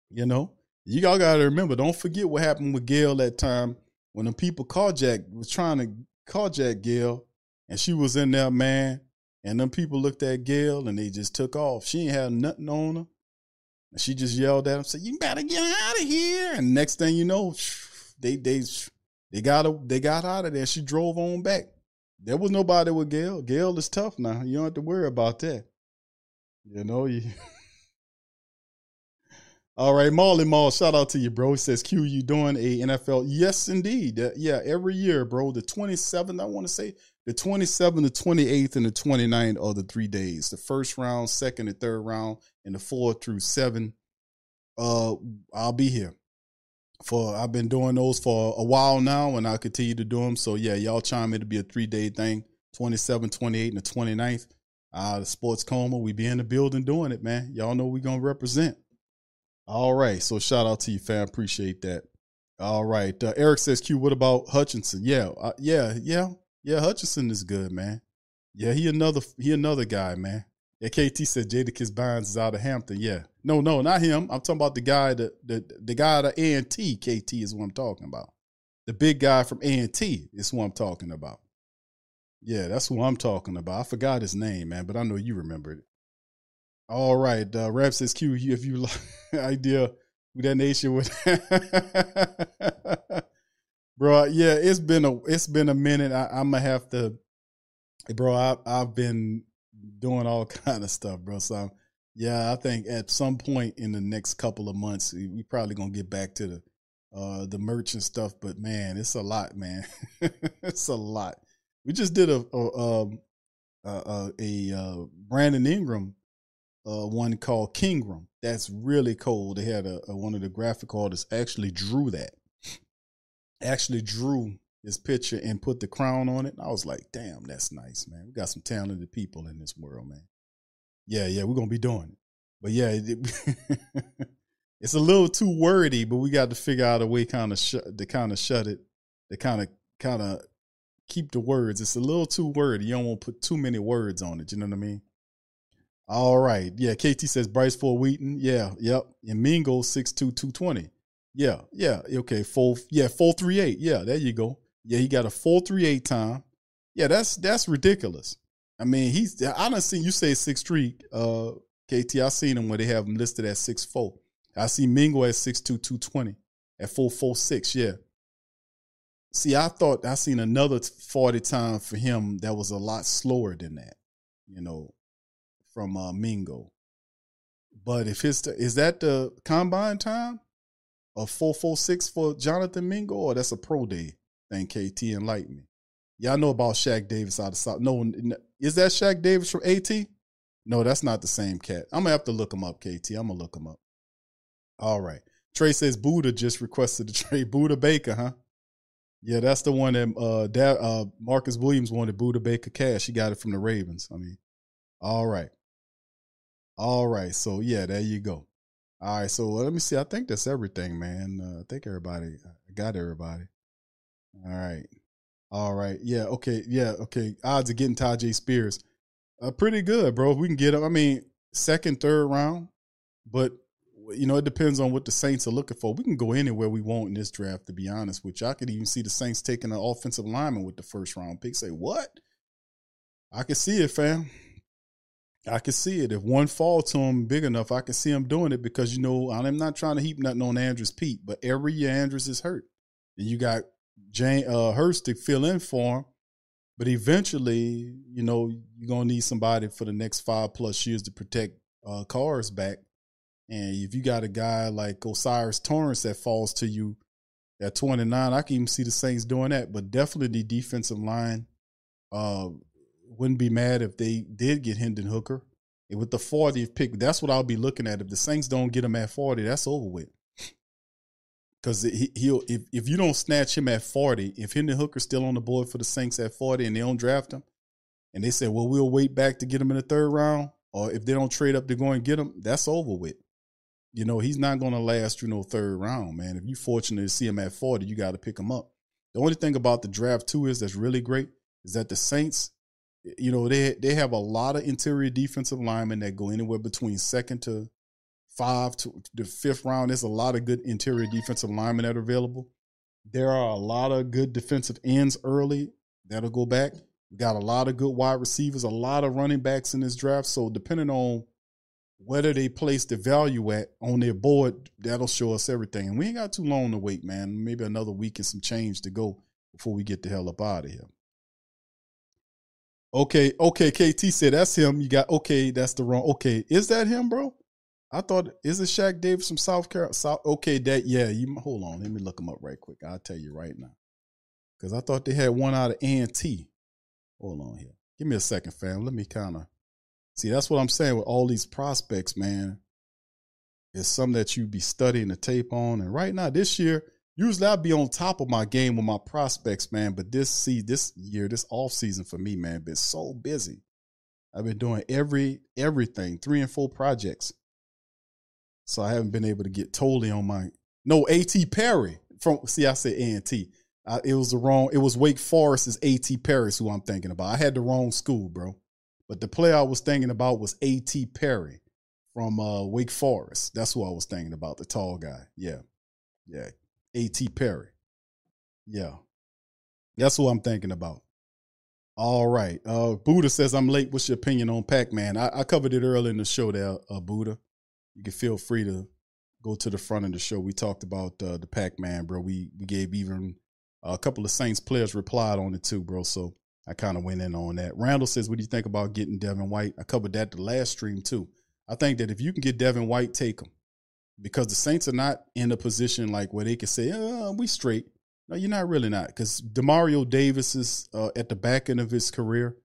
Speaker 2: You know, you all gotta remember. Don't forget what happened with Gayle that time when the people carjacked was trying to carjack Gayle, and she was in there, man. And them people looked at Gayle and they just took off. She ain't had nothing on her. And she just yelled at him, said, "You better get out of here!" And next thing you know, they they they got her, they got out of there. She drove on back. There was nobody with Gayle. Gayle is tough now. You don't have to worry about that. You know, you [laughs] All right, Marley Mall, shout out to you, bro. Says, Q, you doing a NFL? Yes, indeed. Uh, yeah, every year, bro. The 27th, I want to say, the 27th, the 28th, and the 29th are the three days. The first round, second and third round, and the fourth through seven. Uh, I'll be here for I've been doing those for a while now and I continue to do them. So yeah, y'all chime in to be a three day thing, 27, 28, and the 29th. Uh the sports coma, we be in the building doing it, man. Y'all know we gonna represent. All right. So shout out to you, fam. Appreciate that. All right. Uh, Eric says, Q, what about Hutchinson? Yeah, uh, yeah, yeah, yeah. Hutchinson is good, man. Yeah, he another he another guy, man. Yeah, KT said Jadakiss Bynes is out of Hampton. Yeah. No, no, not him. I'm talking about the guy that the the guy at A and T. KT is what I'm talking about. The big guy from A and T is what I'm talking about. Yeah, that's who I'm talking about. I forgot his name, man, but I know you remember it. All right, uh, Rap says Q. If you like [laughs] idea who that nation would, [laughs] bro. Yeah, it's been a it's been a minute. I, I'm gonna have to, bro. I, I've been doing all [laughs] kind of stuff, bro. So yeah, I think at some point in the next couple of months, we, probably gonna get back to the uh the merch and stuff. But man, it's a lot, man. [laughs] it's a lot. We just did a a um, a, a, a Brandon Ingram uh, one called Kingram. That's really cool. They had a, a one of the graphic artists actually drew that. Actually drew his picture and put the crown on it. And I was like, damn, that's nice, man. We got some talented people in this world, man. Yeah, yeah, we're gonna be doing it. But yeah, it, [laughs] it's a little too wordy, but we got to figure out a way kind of shut to kind of shut it, to kind of kind of keep the words. It's a little too wordy. You don't want to put too many words on it. You know what I mean? All right. Yeah, KT says Bryce for Wheaton. Yeah, yep. And Mingo six two two twenty. Yeah, yeah, okay, four, yeah, four three eight. Yeah, there you go. Yeah, he got a four three eight time. Yeah, that's that's ridiculous. I mean, he's I don't see you say six three, uh, KT. I seen him where they have him listed at six four. I see Mingo at six two two twenty at four four six. Yeah. See, I thought I seen another forty time for him that was a lot slower than that. You know, from uh, Mingo. But if his is that the combine time of four four six for Jonathan Mingo, or that's a pro day thing? KT enlighten me. Y'all know about Shaq Davis out of South. No, is that Shaq Davis from AT? No, that's not the same cat. I'm gonna have to look him up, KT. I'm gonna look him up. All right. Trey says Budda just requested to [laughs] trade Budda Baker, huh? Yeah, that's the one that uh, that uh, Marcus Williams wanted Budda Baker cash. He got it from the Ravens. I mean, all right. All right. So yeah, there you go. All right. So let me see. I think that's everything, man. Uh, I think everybody I got everybody. All right. All right. Yeah. Okay. Yeah. Okay. Odds of getting Tyjae Spears, uh, pretty good, bro. If we can get him. I mean, second, third round, but you know it depends on what the Saints are looking for. We can go anywhere we want in this draft. To be honest with you, I could even see the Saints taking an offensive lineman with the first round pick. Say what? I can see it, fam. I can see it. If one fall to him big enough, I can see him doing it because you know I'm not trying to heap nothing on Andrus Peat, but every year Andrus is hurt, and you got Jane uh, Hurst to fill in for him. But eventually, you know, you're gonna need somebody for the next five plus years to protect uh, Carr's back. And if you got a guy like O'Cyrus Torrence that falls to you at 29, I can even see the Saints doing that. But definitely the defensive line uh, wouldn't be mad if they did get Hendon Hooker. And with the 40th pick, that's what I'll be looking at. If the Saints don't get him at 40, that's over with. Because he, he'll if, if you don't snatch him at 40, if Hendon Hooker's still on the board for the Saints at 40 and they don't draft him, and they say, well, we'll wait back to get him in the third round, or if they don't trade up to go and get him, that's over with. You know, he's not going to last you know third round, man. If you're fortunate to see him at 40, you got to pick him up. The only thing about the draft too is that's really great is that the Saints, you know, they they have a lot of interior defensive linemen that go anywhere between second to five to the fifth round. There's a lot of good interior defensive linemen that are available. There are a lot of good defensive ends early that'll go back. We got a lot of good wide receivers, a lot of running backs in this draft. So depending on whether they place the value at on their board, that'll show us everything. And we ain't got too long to wait, man. Maybe another week and some change to go before we get the hell up out of here. Okay, okay, KT said that's him. You got okay, that's the wrong. Okay, is that him, bro? I thought is it Shaq Davis from South Carolina? South, okay, that yeah. You hold on, let me look him up right quick. I'll tell you right now, because I thought they had one out of ANT. Hold on here. Give me a second, fam. Let me kind of see. That's what I'm saying with all these prospects, man. It's something that you be studying the tape on. And right now, this year, usually I'd be on top of my game with my prospects, man. But this see this year, this off season for me, man, been so busy. I've been doing every everything, three and four projects. So I haven't been able to get totally on my no AT Perry from see I said ANT. I, it was the wrong. It was Wake Forest's AT Perry's who I'm thinking about. I had the wrong school, bro. But the player I was thinking about was AT Perry from uh, Wake Forest. That's who I was thinking about. The tall guy. Yeah, yeah. AT Perry. Yeah, that's who I'm thinking about. All right. Uh, Buddha says I'm late. What's your opinion on Pac Man? I, I covered it earlier in the show. There, uh, Buddha. You can feel free to go to the front of the show. We talked about uh, the Pac Man, bro. We we gave even a couple of Saints players replied on it too, bro. So I kind of went in on that. Randall says, "What do you think about getting Devin White?" I covered that the last stream too. I think that if you can get Devin White, take him because the Saints are not in a position like where they can say, "Uh, we straight." No, you're not really not because Demario Davis is uh, at the back end of his career.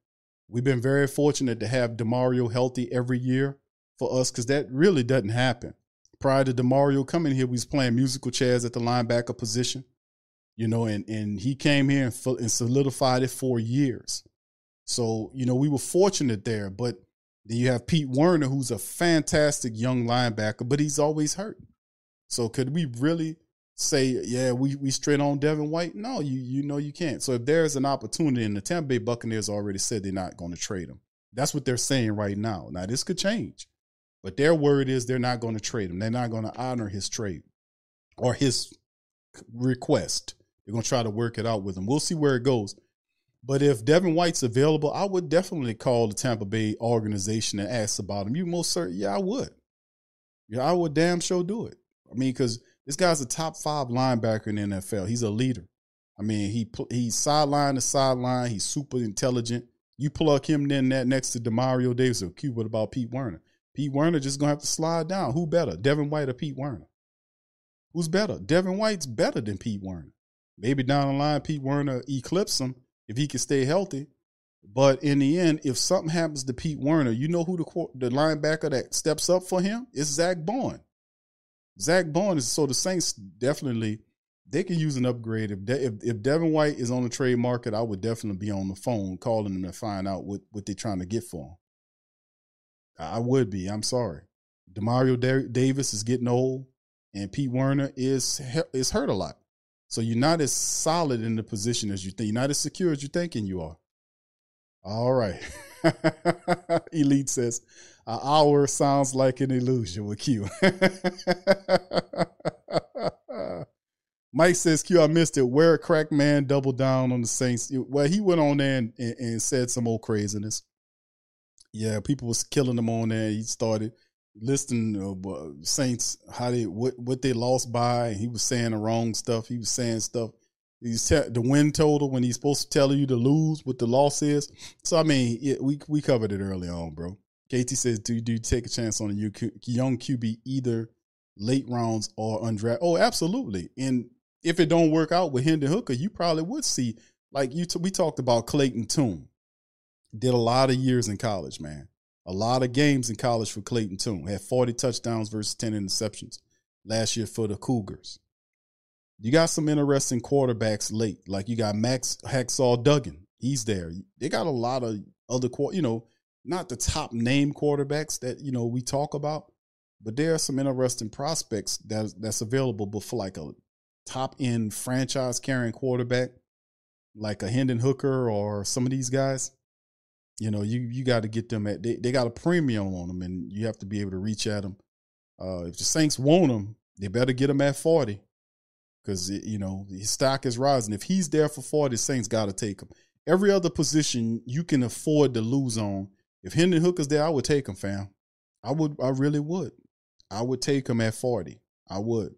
Speaker 2: We've been very fortunate to have Demario healthy every year for us because that really doesn't happen. Prior to Demario coming here, we was playing musical chairs at the linebacker position, you know, and and he came here and, and solidified it for years. So you know we were fortunate there, but then you have Pete Werner, who's a fantastic young linebacker, but he's always hurt. So could we really say, yeah, we we straight on Devin White? No, you you know you can't. So if there's an opportunity, and the Tampa Bay Buccaneers already said they're not going to trade him. That's what they're saying right now. Now this could change, but their word is they're not going to trade him. They're not going to honor his trade. or his request. They're gonna try to work it out with him. We'll see where it goes. But if Devin White's available, I would definitely call the Tampa Bay organization and ask about him. You most certain? Yeah, I would. Yeah, I would damn sure do it. I mean, because this guy's a top five linebacker in the NFL. He's a leader. I mean, he he's sideline to sideline. He's super intelligent. You plug him in that next to Demario Davis or. What about Pete Werner? Pete Werner just gonna have to slide down. Who better, Devin White or Pete Werner? Who's better? Devin White's better than Pete Werner. Maybe down the line, Pete Werner eclipse him if he can stay healthy. But in the end, if something happens to Pete Werner, you know who the the linebacker that steps up for him is Zack Baun. Zack Baun is so the Saints definitely they can use an upgrade. If De, if if Devin White is on the trade market, I would definitely be on the phone calling them to find out what what they're trying to get for him. I would be. I'm sorry. Demario Da- Davis is getting old, and Pete Werner is is hurt a lot. So you're not as solid in the position as you think. You're not as secure as you're thinking you are. All right. [laughs] Elite says, an hour sounds like an illusion with Q. [laughs] Mike says, Q, I missed it. Where crack man doubled down on the Saints. Well, he went on there and, and, and said some old craziness. Yeah, people was killing him on there. He started listing uh, Saints how they what what they lost by. He was saying the wrong stuff. He was saying stuff. He's te- the win total when he's supposed to tell you to lose what the loss is. So I mean, we we covered it early on, bro. KT says, do do you take a chance on a young- QB either late rounds or undrafted? Oh, absolutely. And if it don't work out with Hendon Hooker, you probably would see like you. T- we talked about Clayton Tune. Did a lot of years in college, man. A lot of games in college for Clayton Tune. Had 40 touchdowns versus 10 interceptions last year for the Cougars. You got some interesting quarterbacks late. Like you got Max Hacksaw Duggan. He's there. They got a lot of other, you know, not the top name quarterbacks that, you know, we talk about, but there are some interesting prospects that, that's available but for like a top end franchise carrying quarterback, like a Hendon Hooker or some of these guys. You know, you you got to get them at they, they got a premium on them, and you have to be able to reach at them. Uh, if the Saints want them, they better get them at forty, because you know his stock is rising. If he's there for forty, Saints got to take him. Every other position you can afford to lose on. If Hendon Hooker's there, I would take him, fam. I would, I really would. I would take him at forty. I would,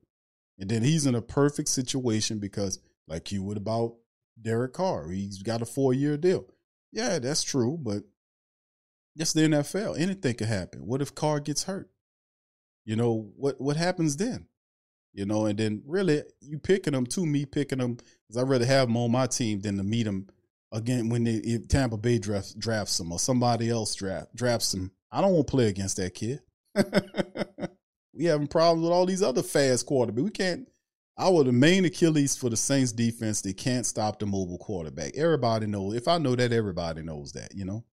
Speaker 2: and then he's in a perfect situation because, like you would about Derek Carr, he's got a four year deal. Yeah, that's true, but it's the NFL. Anything could happen. What if Carr gets hurt? You know what? What happens then? You know, and then really you picking them to me picking them because I'd rather have them on my team than to meet them again when they, if Tampa Bay drafts drafts them or somebody else draft drafts them. I don't want to play against that kid. [laughs] we having problems with all these other fast quarterbacks. We can't. Our the main Achilles for the Saints defense, they can't stop the mobile quarterback. Everybody knows. If I know that, everybody knows that. You know.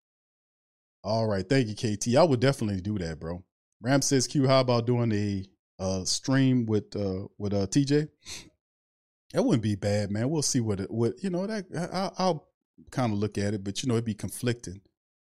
Speaker 2: All right, thank you, KT. I would definitely do that, bro. Ram says, "Q, how about doing a uh, stream with uh, with uh, TJ?" That wouldn't be bad, man. We'll see what it what you know. That I, I'll kind of look at it, but you know, it'd be conflicting.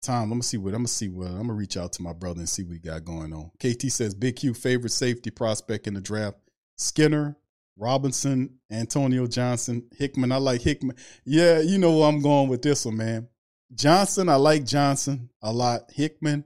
Speaker 2: Time, I'm gonna see what I'm gonna see what I'm gonna reach out to my brother and see what we got going on. KT says, "Big Q favorite safety prospect in the draft: Skinner, Robinson, Antonio Johnson, Hickman. I like Hickman. Yeah, you know where I'm going with this one, man. Johnson, I like Johnson a lot. Hickman,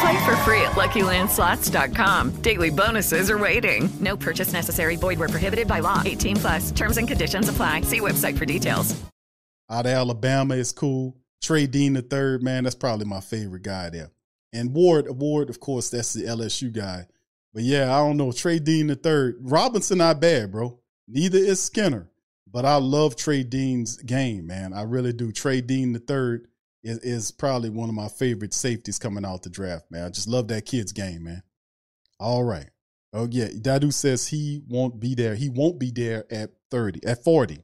Speaker 12: Play for free at LuckyLandSlots.com. Daily bonuses are waiting. No purchase necessary. Void where prohibited by law. 18 plus. Terms and conditions apply. See website for details.
Speaker 2: out of Alabama is cool. Trey Dean the third, man, that's probably my favorite guy there. And Ward, Ward, of course, that's the LSU guy. But yeah, I don't know. Trey Dean the third. Robinson not bad, bro. Neither is Skinner. But I love Trey Dean's game, man. I really do. Trey Dean the third is, is probably one of my favorite safeties coming out the draft, man. I just love that kid's game, man. All right. Oh yeah. Dadu says he won't be there. He won't be there at 30, at 40.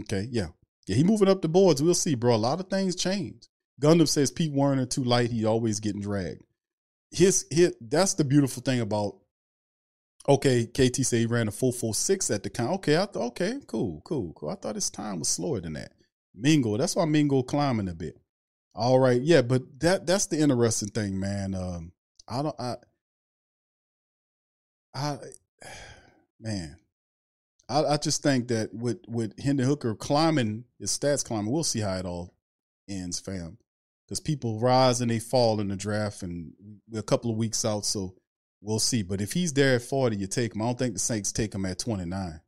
Speaker 2: Okay, yeah. Yeah, he moving up the boards. We'll see, bro. A lot of things change. Gundam says Pete Werner too light. He always getting dragged. His his that's the beautiful thing about. Okay, KT said he ran a full full six at the count. Okay, I thought okay, cool, cool, cool. I thought his time was slower than that. Mingo, that's why Mingo climbing a bit. All right, yeah, but that that's the interesting thing, man. Um, I don't, I, I, [sighs] man, I, I just think that with with Hendon Hooker climbing his stats climbing, we'll see how it all ends, fam. Because people rise and they fall in the draft, and we're a couple of weeks out, so we'll see. But if he's there at forty, you take him. I don't think the Saints take him at twenty nine.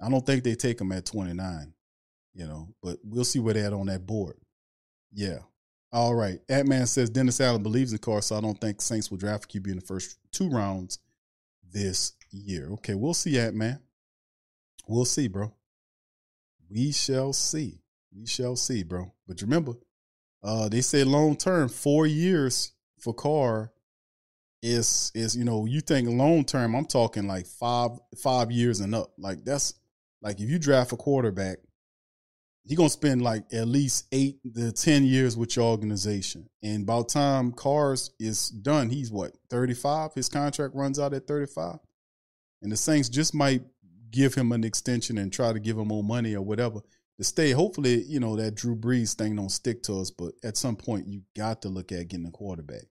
Speaker 2: I don't think they take him at twenty nine. You know, but we'll see where they're at on that board. Yeah. All right. Atman says Dennis Allen believes in Carr, so I don't think Saints will draft QB in the first two rounds this year. Okay, we'll see, Atman. We'll see, bro. We shall see. We shall see, bro. But remember, uh, they say long term, four years for Carr is is you know you think long term. I'm talking like five five years and up. Like that's like if you draft a quarterback, he gonna spend like at least eight to ten years with your organization. And by the time Carr's is done, he's what thirty five. His contract runs out at thirty five, and the Saints just might give him an extension and try to give him more money or whatever to stay. Hopefully, you know that Drew Brees thing don't stick to us, but at some point you got to look at getting a quarterback.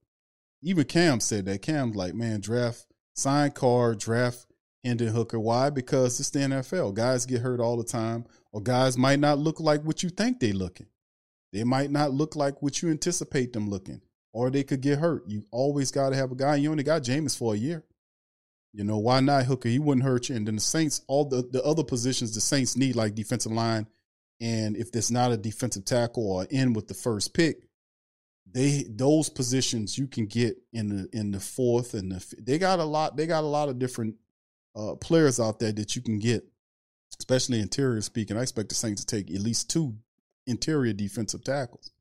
Speaker 2: Even Cam said that. Cam's like, man, draft sign Carr, draft Hendon Hooker. Why? Because it's the NFL. Guys get hurt all the time, or guys might not look like what you think they looking. They might not look like what you anticipate them looking, or they could get hurt. You always got to have a guy. You only got Jameis for a year. You know why not Hooker? He wouldn't hurt you. And then the Saints, all the the other positions the Saints need, like defensive line, and if there's not a defensive tackle or in with the first pick, they those positions you can get in the in the fourth and the they got a lot. They got a lot of different uh, players out there that you can get, especially interior speaking. I expect the Saints to take at least two interior defensive tackles.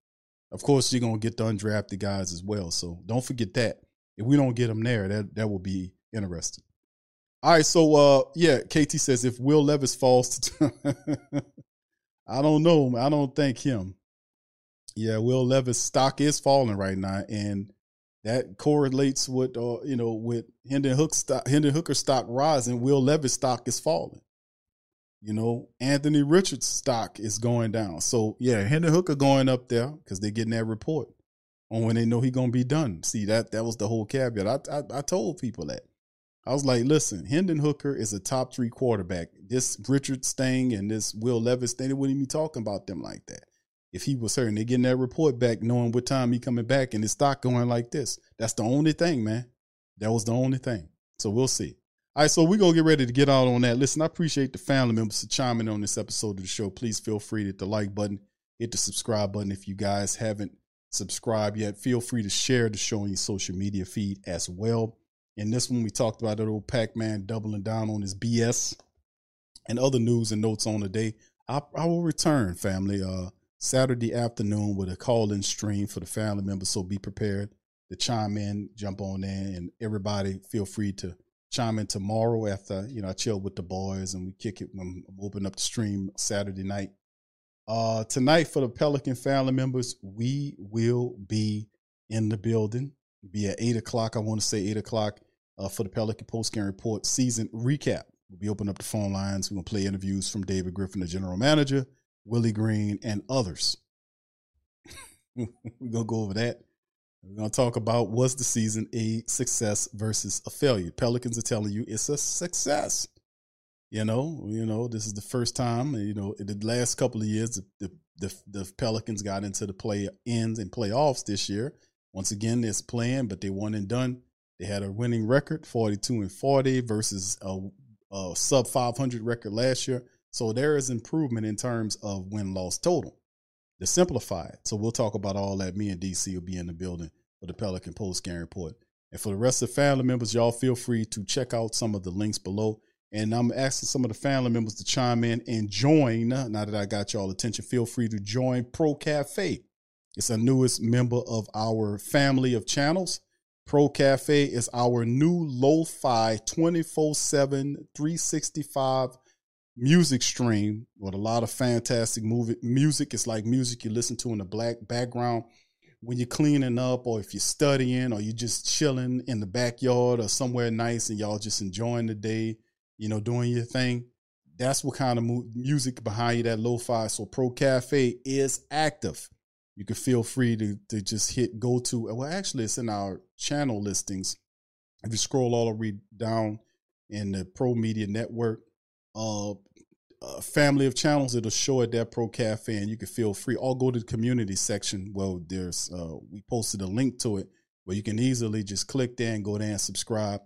Speaker 2: Of course, you're gonna get the undrafted guys as well. So don't forget that. If we don't get them there, that that will be interesting. All right, so uh, yeah, KT says if Will Levis falls, to [laughs] I don't know. I don't think him. Yeah, Will Levis stock is falling right now, and that correlates with uh, you know with Hendon Hook stock, Hendon Hooker stock rising. Will Levis stock is falling. You know, Anthony Richards stock is going down. So yeah, Hendon Hooker going up there because they're getting that report on when they know he gonna be done. See that that was the whole caveat. I, I I told people that. I was like, listen, Hendon Hooker is a top three quarterback. This Richards thing and this Will Levis thing, they wouldn't even be talking about them like that. If he was certain, they getting that report back, knowing what time he coming back, and his stock going like this. That's the only thing, man. That was the only thing. So we'll see. All right, so we're gonna get ready to get out on that. Listen, I appreciate the family members chiming on this episode of the show. Please feel free to hit the like button, hit the subscribe button if you guys haven't subscribed yet. Feel free to share the show on your social media feed as well. In this one, we talked about that old Pac Man doubling down on his BS and other news and notes on the day. I, I will return, family, uh, Saturday afternoon with a call in stream for the family members. So be prepared to chime in, jump on in, and everybody feel free to chime in tomorrow after, you know, I chill with the boys and we kick it when we open up the stream Saturday night. Uh, tonight for the Pelican family members, we will be in the building. Be at eight o'clock. I want to say eight o'clock uh, for the Pelican Post Game Report season recap. We'll be opening up the phone lines. We're to play interviews from David Griffin, the general manager, Willie Green, and others. [laughs] We're to go over that. We're going to talk about was the season a success versus a failure. Pelicans are telling you it's a success. You know, you know, this is the first time. You know, in the last couple of years, the the, the Pelicans got into the play ends and playoffs this year. Once again, it's playing, but they won and done. They had a winning record, 42 and 40 versus a, a sub 500 record last year. So there is improvement in terms of win loss total. To simplify it. So we'll talk about all that. Me and DC will be in the building for the Pelican Post Game Report. And for the rest of the family members, y'all feel free to check out some of the links below. And I'm asking some of the family members to chime in and join. Now that I got y'all attention, feel free to join Pro Cafe. It's a newest member of our family of channels. Pro Cafe is our new lo-fi 24/7 365 music stream with a lot of fantastic movie music. It's like music you listen to in the black background when you're cleaning up or if you're studying or you're just chilling in the backyard or somewhere nice and y'all just enjoying the day, you know, doing your thing. That's what kind of mu- music behind you, that lo-fi. So Pro Cafe is active. You can feel free to, to just hit go to, well, actually it's in our channel listings. If you scroll all the way down in the Pro Media Network, uh, uh, family of channels, it'll show at that Pro Cafe, and you can feel free. Or go to the community section. Well, there's uh, we posted a link to it where you can easily just click there and go there and subscribe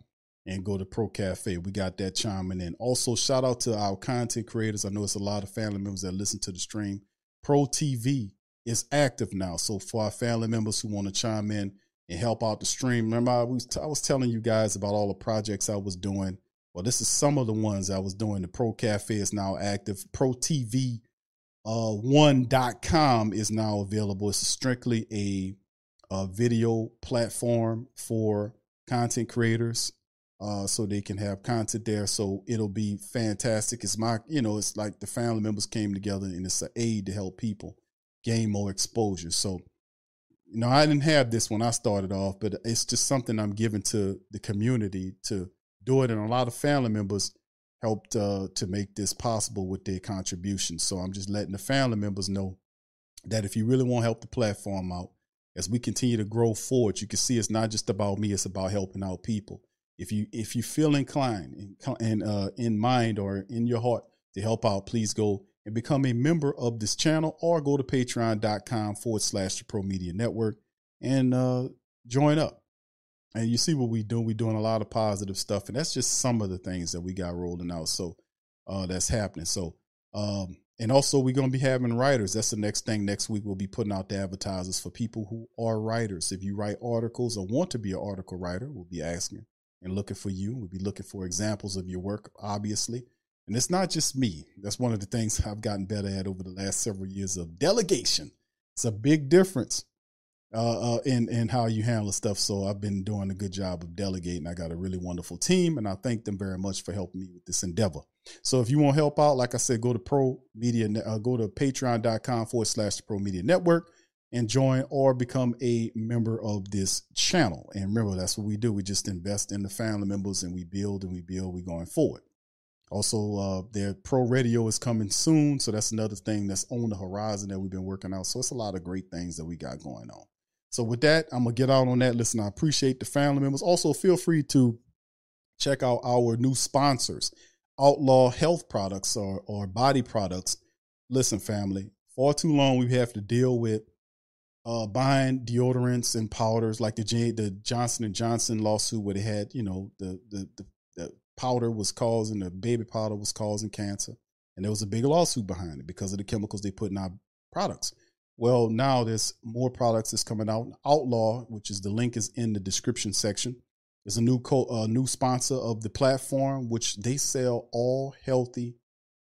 Speaker 2: and go to Pro Cafe. We got that chiming in. Also, shout out to our content creators. I know it's a lot of family members that listen to the stream. Pro TV is active now, so for our family members who want to chime in and help out the stream, remember I was I was telling you guys about all the projects I was doing well, this is some of the ones I was doing. The Pro Cafe is now active. Pro TV uh, one.com is now available. It's strictly a, a video platform for content creators. Uh, so they can have content there. So it'll be fantastic. It's my, you know, it's like the family members came together and it's an aid to help people gain more exposure. So, you know, I didn't have this when I started off, but it's just something I'm giving to the community to do it, and a lot of family members helped uh, to make this possible with their contributions. So I'm just letting the family members know that if you really want to help the platform out, as we continue to grow forward, you can see it's not just about me; it's about helping out people. If you if you feel inclined and uh, in mind or in your heart to help out, please go and become a member of this channel or go to patreon.com forward slash the pro media network and uh, join up and you see what we do. We're doing a lot of positive stuff, and that's just some of the things that we got rolling out. So uh, that's happening. So um, and also we're gonna be having writers. That's the next thing. Next week we'll be putting out the advertisers for people who are writers. If you write articles or want to be an article writer, we'll be asking and looking for you. We'll be looking for examples of your work, obviously. And it's not just me. That's one of the things [laughs] I've gotten better at over the last several years of delegation. It's a big difference uh, uh, in in how you handle stuff. So I've been doing a good job of delegating. I got a really wonderful team, and I thank them very much for helping me with this endeavor. So if you want to help out, like I said, go to Pro Media, uh, go to Patreon.com forward slash Pro Media Network and join or become a member of this channel. And remember, that's what we do. We just invest in the family members, and we build and we build. We going forward. Also, uh, their pro radio is coming soon, so that's another thing that's on the horizon that we've been working out. So it's a lot of great things that we got going on. So with that, I'm gonna get out on that. Listen, I appreciate the family members. Also, feel free to check out our new sponsors, Outlaw Health Products or, or Body Products. Listen, family, far too long we have to deal with uh, buying deodorants and powders like the the Johnson and Johnson lawsuit where they had, you know, the, the the the powder was causing the baby powder was causing cancer, and there was a big lawsuit behind it because of the chemicals they put in our products. Well, now there's more products that's coming out. Outlaw, which is the link is in the description section, is a new co- uh, new sponsor of the platform, which they sell all healthy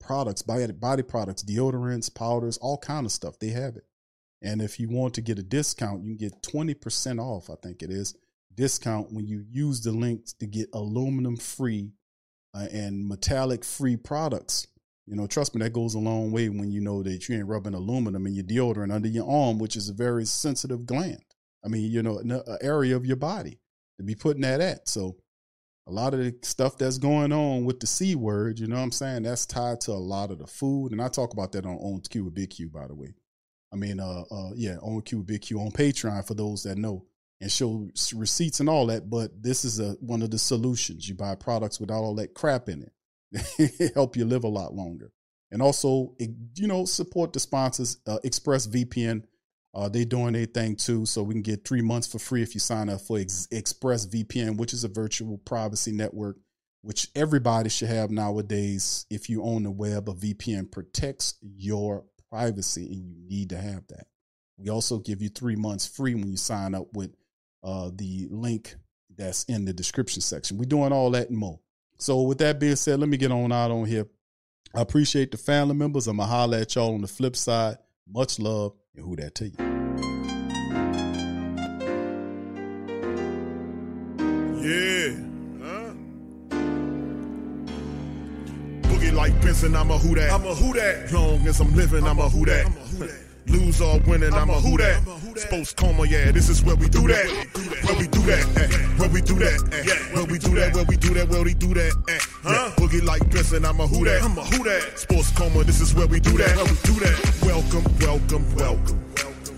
Speaker 2: products, body products, deodorants, powders, all kind of stuff. They have it. And if you want to get a discount, you can get 20% off, I think it is, discount when you use the links to get aluminum free uh, and metallic free products. You know, trust me, that goes a long way when you know that you ain't rubbing aluminum in your deodorant under your arm, which is a very sensitive gland. I mean, you know, an area of your body to be putting that at. So, a lot of the stuff that's going on with the C word, you know what I'm saying? That's tied to a lot of the food. And I talk about that on On Q with Big Q, by the way. I mean, uh, uh, yeah, On Q with Big Q on Patreon for those that know and show receipts and all that. But this is a, one of the solutions. You buy products without all that crap in it. [laughs] help you live a lot longer. And also, you know, support the sponsors. Uh, ExpressVPN, uh, they doing their thing too, so we can get three months for free if you sign up for Ex- ExpressVPN, which is a virtual privacy network, which everybody should have nowadays. If you own the web, a VPN protects your privacy, and you need to have that. We also give you three months free when you sign up with uh, the link that's in the description section. We're doing all that and more. So with that being said, let me get on out on here. I appreciate the family members. I'm gonna holler at y'all on the flip side. Much love and who that to you.
Speaker 3: Yeah. Huh? Boogie like Benson, I'm a who that. I'm a who that. Long as I'm living, I'm a who that. Lose or winning, I'm a who that. Sports coma, yeah, this is where we do that. Where we do that, eh. where we do that, eh. where we do that, where we do that, where we do that, eh. Huh? Boogie like Benson, I'm a who that. I'm a who that. Sports coma, this is where we do that. Where we do that. Welcome, welcome, welcome.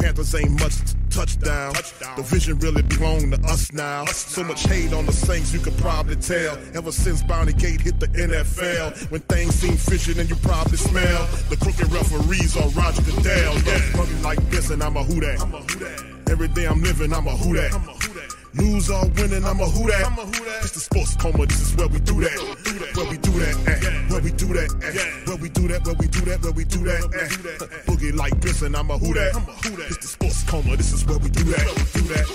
Speaker 3: Panthers ain't much touchdown. touchdown. The vision really belong to us now. So much hate on the Saints, you could probably tell. Ever since Bounty Gate hit the NFL, when things seem fishy, then you probably smell the crooked referees or Roger Goodell. Yeah, running like this, and I'm a who that. Every day I'm living, I'm a who that. Lose or winning, I'm a who that. It's the sports coma, this is where we do that. Where we do that, eh. Where we do that, eh. Where we do that, where we do that, where we do that, eh. Boogie like Benson, I'm a who that. I'm a who that. It's the sports coma, this is where we do that. We do that.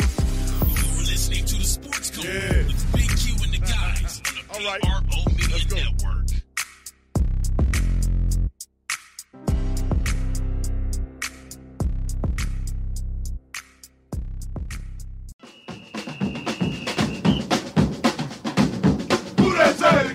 Speaker 13: You're listening to the Sports Coma with Big Q and the guys on the PRO Media Network.
Speaker 14: Who